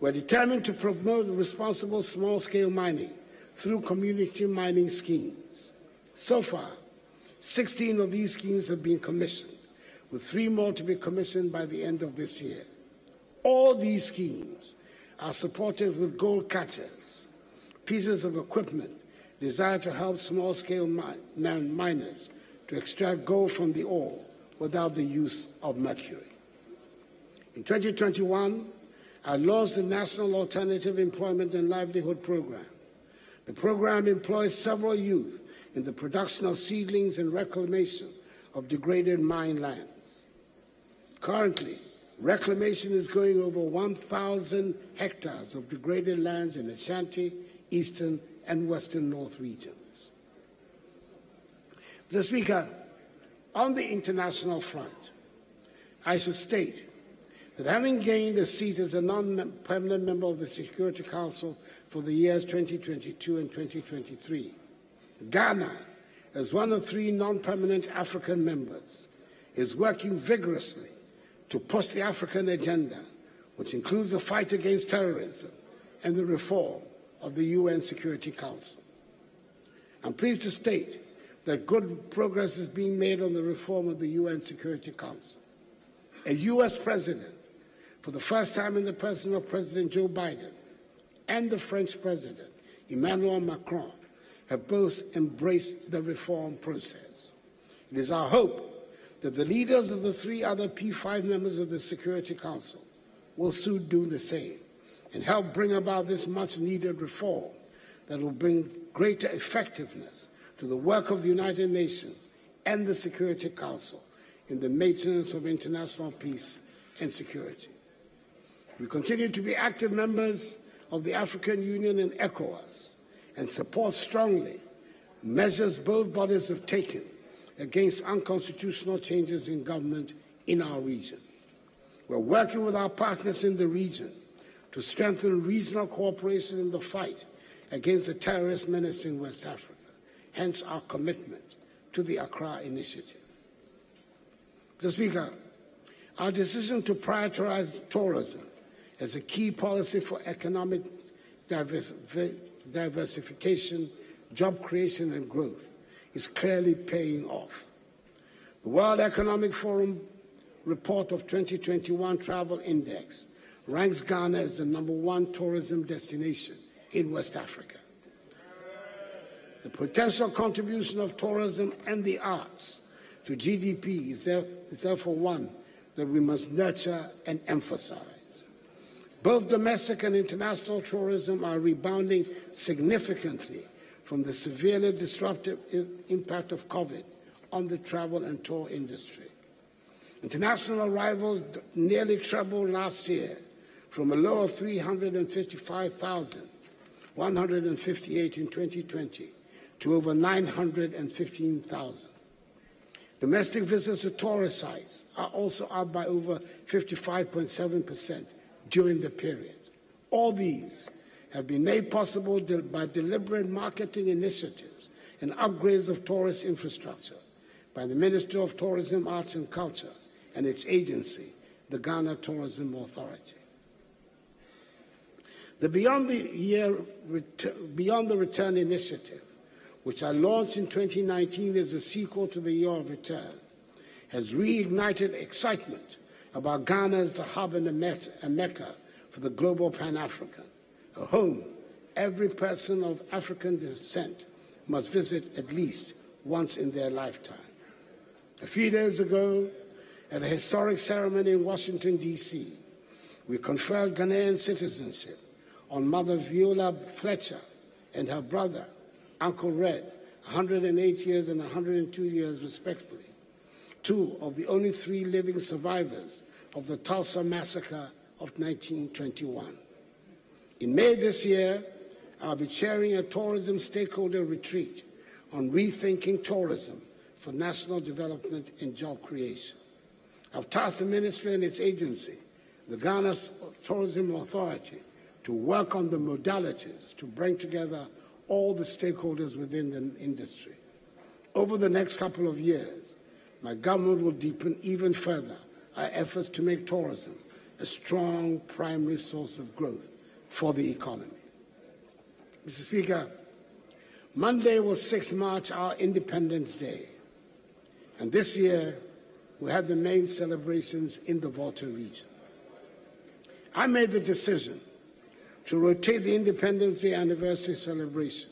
Speaker 14: we're determined to promote responsible small scale mining through community mining schemes. So far, 16 of these schemes have been commissioned, with three more to be commissioned by the end of this year. All these schemes are supported with gold cutters, pieces of equipment designed to help small scale miners to extract gold from the ore without the use of mercury. In 2021, I launched the National Alternative Employment and Livelihood Program. The program employs several youth in the production of seedlings and reclamation of degraded mine lands. Currently, reclamation is going over 1,000 hectares of degraded lands in Ashanti, Eastern, and Western North regions. Mr. Speaker, on the international front, I should state that having gained a seat as a non-permanent member of the Security Council for the years 2022 and 2023, Ghana, as one of three non-permanent African members, is working vigorously to push the African agenda, which includes the fight against terrorism and the reform of the UN Security Council. I'm pleased to state that good progress is being made on the reform of the UN Security Council. A U.S. president, for the first time in the person of President Joe Biden, and the French president, Emmanuel Macron, have both embraced the reform process. It is our hope that the leaders of the three other P5 members of the Security Council will soon do the same and help bring about this much needed reform that will bring greater effectiveness to the work of the United Nations and the Security Council in the maintenance of international peace and security. We continue to be active members of the African Union and ECOWAS and support strongly measures both bodies have taken against unconstitutional changes in government in our region. We're working with our partners in the region to strengthen regional cooperation in the fight against the terrorist menace in West Africa, hence our commitment to the Accra Initiative. Mr. Speaker, Our decision to prioritize tourism as a key policy for economic diversification, job creation, and growth is clearly paying off. The World Economic Forum report of 2021 Travel Index ranks Ghana as the number one tourism destination in West Africa. The potential contribution of tourism and the arts to GDP is therefore one that we must nurture and emphasize. Both domestic and international tourism are rebounding significantly from the severely disruptive impact of COVID on the travel and tour industry. International arrivals nearly trebled last year from a low of 355,158 in 2020 to over 915,000. Domestic visits to tourist sites are also up by over 55.7% during the period. All these have been made possible by deliberate marketing initiatives and upgrades of tourist infrastructure by the Ministry of Tourism, Arts and Culture and its agency, the Ghana Tourism Authority. The Beyond the, Year, Beyond the Return initiative, which I launched in 2019 as a sequel to the Year of Return, has reignited excitement about Ghana as the hub and a mecca for the global Pan African, a home every person of African descent must visit at least once in their lifetime. A few days ago, at a historic ceremony in Washington, D.C., we conferred Ghanaian citizenship on Mother Viola Fletcher and her brother, Uncle Red, 108 years and 102 years, respectively, two of the only three living survivors of the Tulsa massacre of 1921. In May this year, I'll be chairing a tourism stakeholder retreat on rethinking tourism for national development and job creation. I've tasked the ministry and its agency, the Ghana Tourism Authority, to work on the modalities to bring together all the stakeholders within the industry. Over the next couple of years, my government will deepen even further our efforts to make tourism a strong primary source of growth for the economy. Mr. Speaker, Monday was 6 March, our Independence Day. And this year, we had the main celebrations in the Volta region. I made the decision to rotate the Independence Day anniversary celebration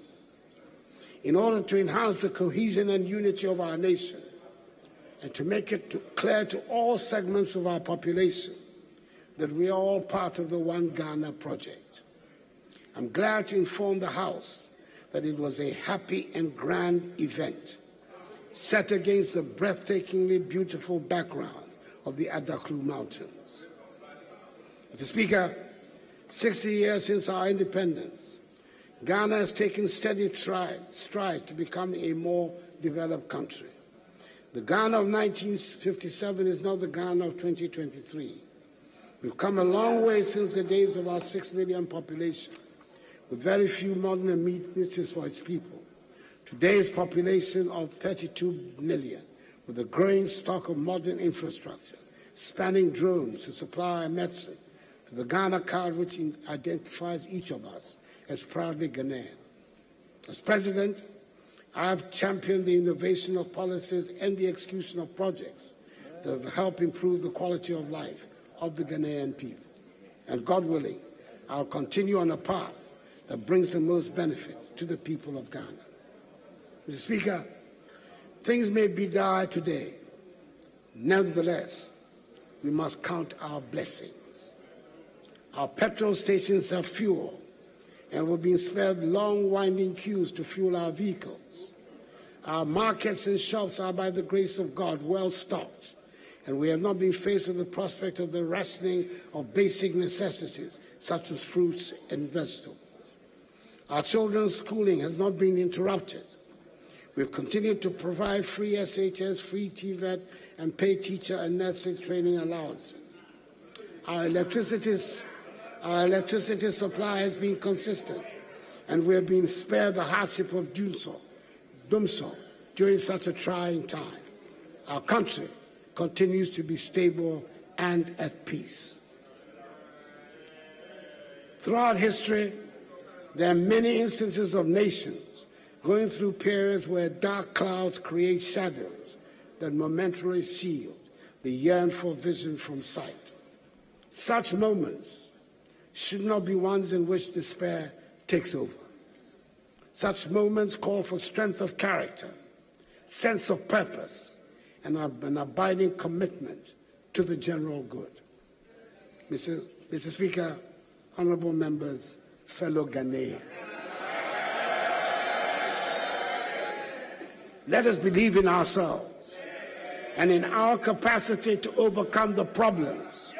Speaker 14: in order to enhance the cohesion and unity of our nation and to make it clear to all segments of our population that we are all part of the One Ghana project. I'm glad to inform the House that it was a happy and grand event set against the breathtakingly beautiful background of the Adaklu Mountains. Mr. Speaker, 60 years since our independence, Ghana has taken steady strides to become a more developed country. The Ghana of 1957 is not the Ghana of 2023. We've come a long way since the days of our six million population, with very few modern amenities for its people. Today's population of 32 million, with a growing stock of modern infrastructure, spanning drones to supply medicine, to the Ghana card which identifies each of us as proudly Ghanaian. As president, I have championed the innovation of policies and the execution of projects that have helped improve the quality of life of the Ghanaian people. And God willing, I'll continue on a path that brings the most benefit to the people of Ghana. Mr. Speaker, things may be dire today. Nevertheless, we must count our blessings. Our petrol stations have fuel and we've been spared long winding queues to fuel our vehicles. Our markets and shops are, by the grace of God, well stocked, and we have not been faced with the prospect of the rationing of basic necessities such as fruits and vegetables. Our children's schooling has not been interrupted. We've continued to provide free SHS, free TVET, and paid teacher and nursing training allowances. Our electricity our electricity supply has been consistent, and we have been spared the hardship of doing so, doing so during such a trying time. Our country continues to be stable and at peace. Throughout history, there are many instances of nations going through periods where dark clouds create shadows that momentarily shield the yearn for vision from sight. Such moments should not be ones in which despair takes over. Such moments call for strength of character, sense of purpose, and an abiding commitment to the general good. Mr. Mr. Speaker, honorable members, fellow Ghanaians. Let us believe in ourselves and in our capacity to overcome the problems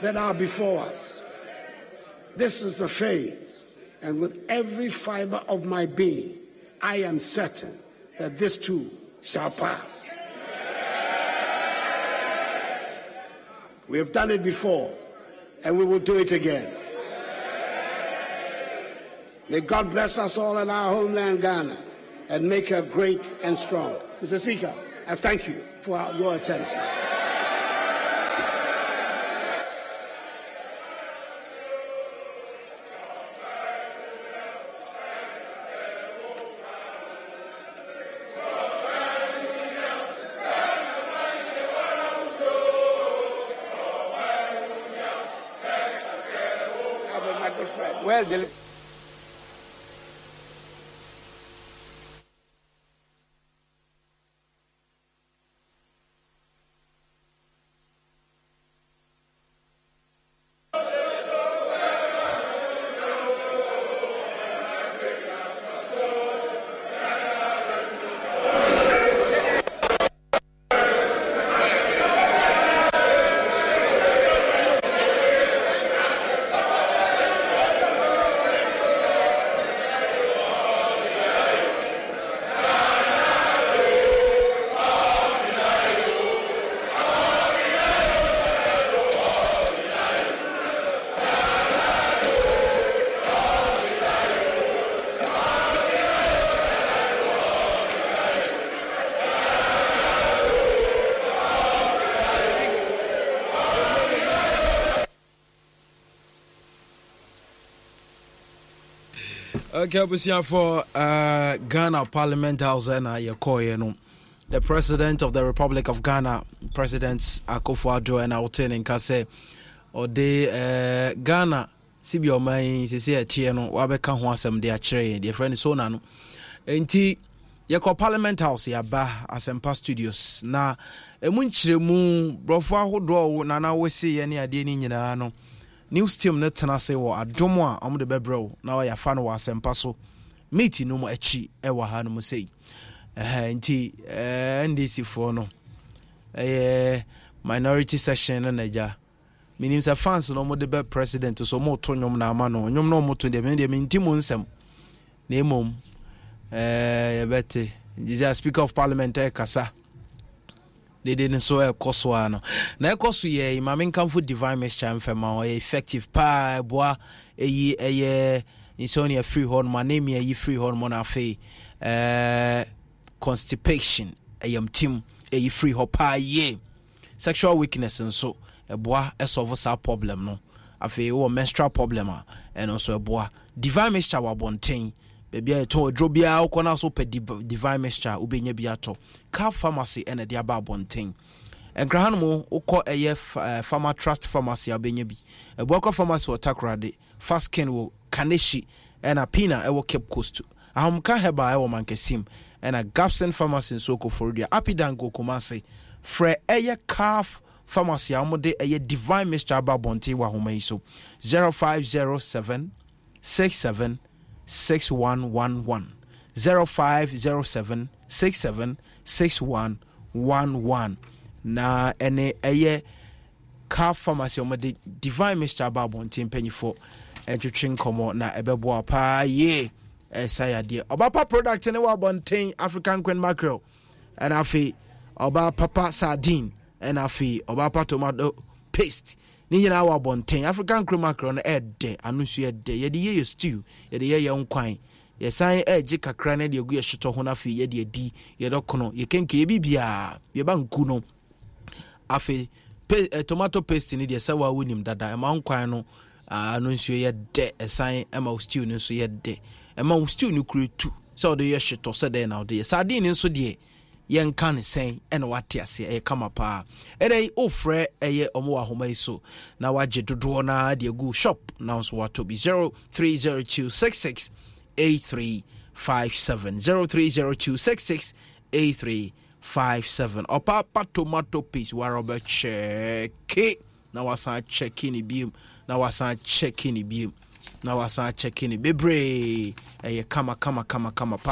Speaker 14: that are before us. This is a phase, and with every fiber of my being, I am certain that this too shall pass. We have done it before, and we will do it again. May God bless us all in our homeland, Ghana, and make her great and strong. Mr. Speaker, I thank you for your attention.
Speaker 12: Okay abusuafo uh, ghana parliament house ɛna yɛkɔɔyɛ no. The president of the republic of ghana president akofo addo ɛna wote ne nka sɛ ɔde uh, ghana sibi ɔman yi sisi ɛteɛ no wabɛka ho asɛm de akyerɛ yɛn deɛ frɛ no sona no. Nti yɛkɔ parliament house yɛaba asɛmpa studios. Na ɛmu nkyerɛmu borɔfo ahodoɔ nana wosi ne adeɛ no nyinaa no news team no tena ase wɔ adom a ɔmde bɛbrɛ wo na wɔyɛfa no wɔ asɛmpa so. Meet no mu akyi ɛwɔ ha no mu sei. Nti ndc foɔ no ɛyɛ minority section no nagya menim sɛ fans no ɔmode bɛ president so ɔmoto nnwom na ama no. Nnwom no ɔmoto deɛ medeɛ menti mu nsɛm. Na mmom yɛbɛte. Nti speaker of parliament ɛkasa dede no nso ɛkɔ so eh, a no. Na ɛkɔ so yɛ mame nkamfo divine mixture mfɛma ɔyɛ effective paa ɛboa ɛyi ɛyɛ insomnia firi hɔ nom anemia yi firi hɔ nom no afei constipation ɛyam tim ɛyi firi hɔ paa yie sexual weakness nso ɛboa ɛsɔfo saa problem no. Afei wɔ oh, menstrual problem ah, a ɛno nso ɛboa eh, divine mixture wɔ abɔnten baabi a yɛtɔn aduro biara wokɔ no so pɛ divine mixture a wobɛnya bi atɔ car pharmacy ɛna de aba abɔnten nkraha no mu wokɔ ɛyɛ uh, pharma trust pharmacy a wobɛnya bi. Abuakɔ pharmacy wɔ takorade faskin wɔ kaneshi ɛna pina ɛwɔ cape coast ahomka heba ɛwɔ mankasim ɛna gapson pharmacy nso kɔforodua apidan kokomase frɛ ɛyɛ calf pharmacy a wɔde ɛyɛ divine mixture aba abɔnten wɔ ahoma yi so 0507 67 6111 0507 67 6111 na ɛne ɛyɛ car pharmacy ɔmɔde divine mixture aba abɔnten mpanyinfoɔ ɛtwitwe nkɔmɔ na ɛbɛboa paa yie ɛsa yadeɛ ɔbapa product ne wɔ abɔnten african queen mackerel ɛna afei ɔba papa sardine ɛna afei ɔba papa tomato paste ne nyinaa wɔ abɔnten. African mackerel no ɛɛdɛ ano nso ɛdɛ yɛde yɛ yɛ stew yɛde yɛ yɛ nkwan. Yɛsan ɛɛgye kakra no de agu yɛhyetɔ ho no afei yɛde adi yɛde kono yɛkenke yɛbi biaa yɛba nku no. Afei tomato paste no deɛ sɛ waa wonim dada ɛma nkwan no ah, no nsuo yɛ dɛ ɛsan ɛma wo stew no nso yɛ ɛma wo stew no kuro tu sɛ wode yɛ hyetɔ sɛ na wode yɛ. Sardine no nso deɛ yɛnka ne sɛn ɛna wate aseɛ ɛyɛ kama paa. Ɛnɛ yi wofrɛ ɛyɛ ɔmo wɔ ahoma yi so. Na wagye dodoɔ no de agu shop na nso watɔ bi. 030266 8357 030266 8357 ɔpaapa tomato paste wara wobɛkyɛke na wasan kyɛke ne biom na wasan kyɛke ne biom na wasan kyɛke ne bebree. Ɛyɛ kama kama kama kama pa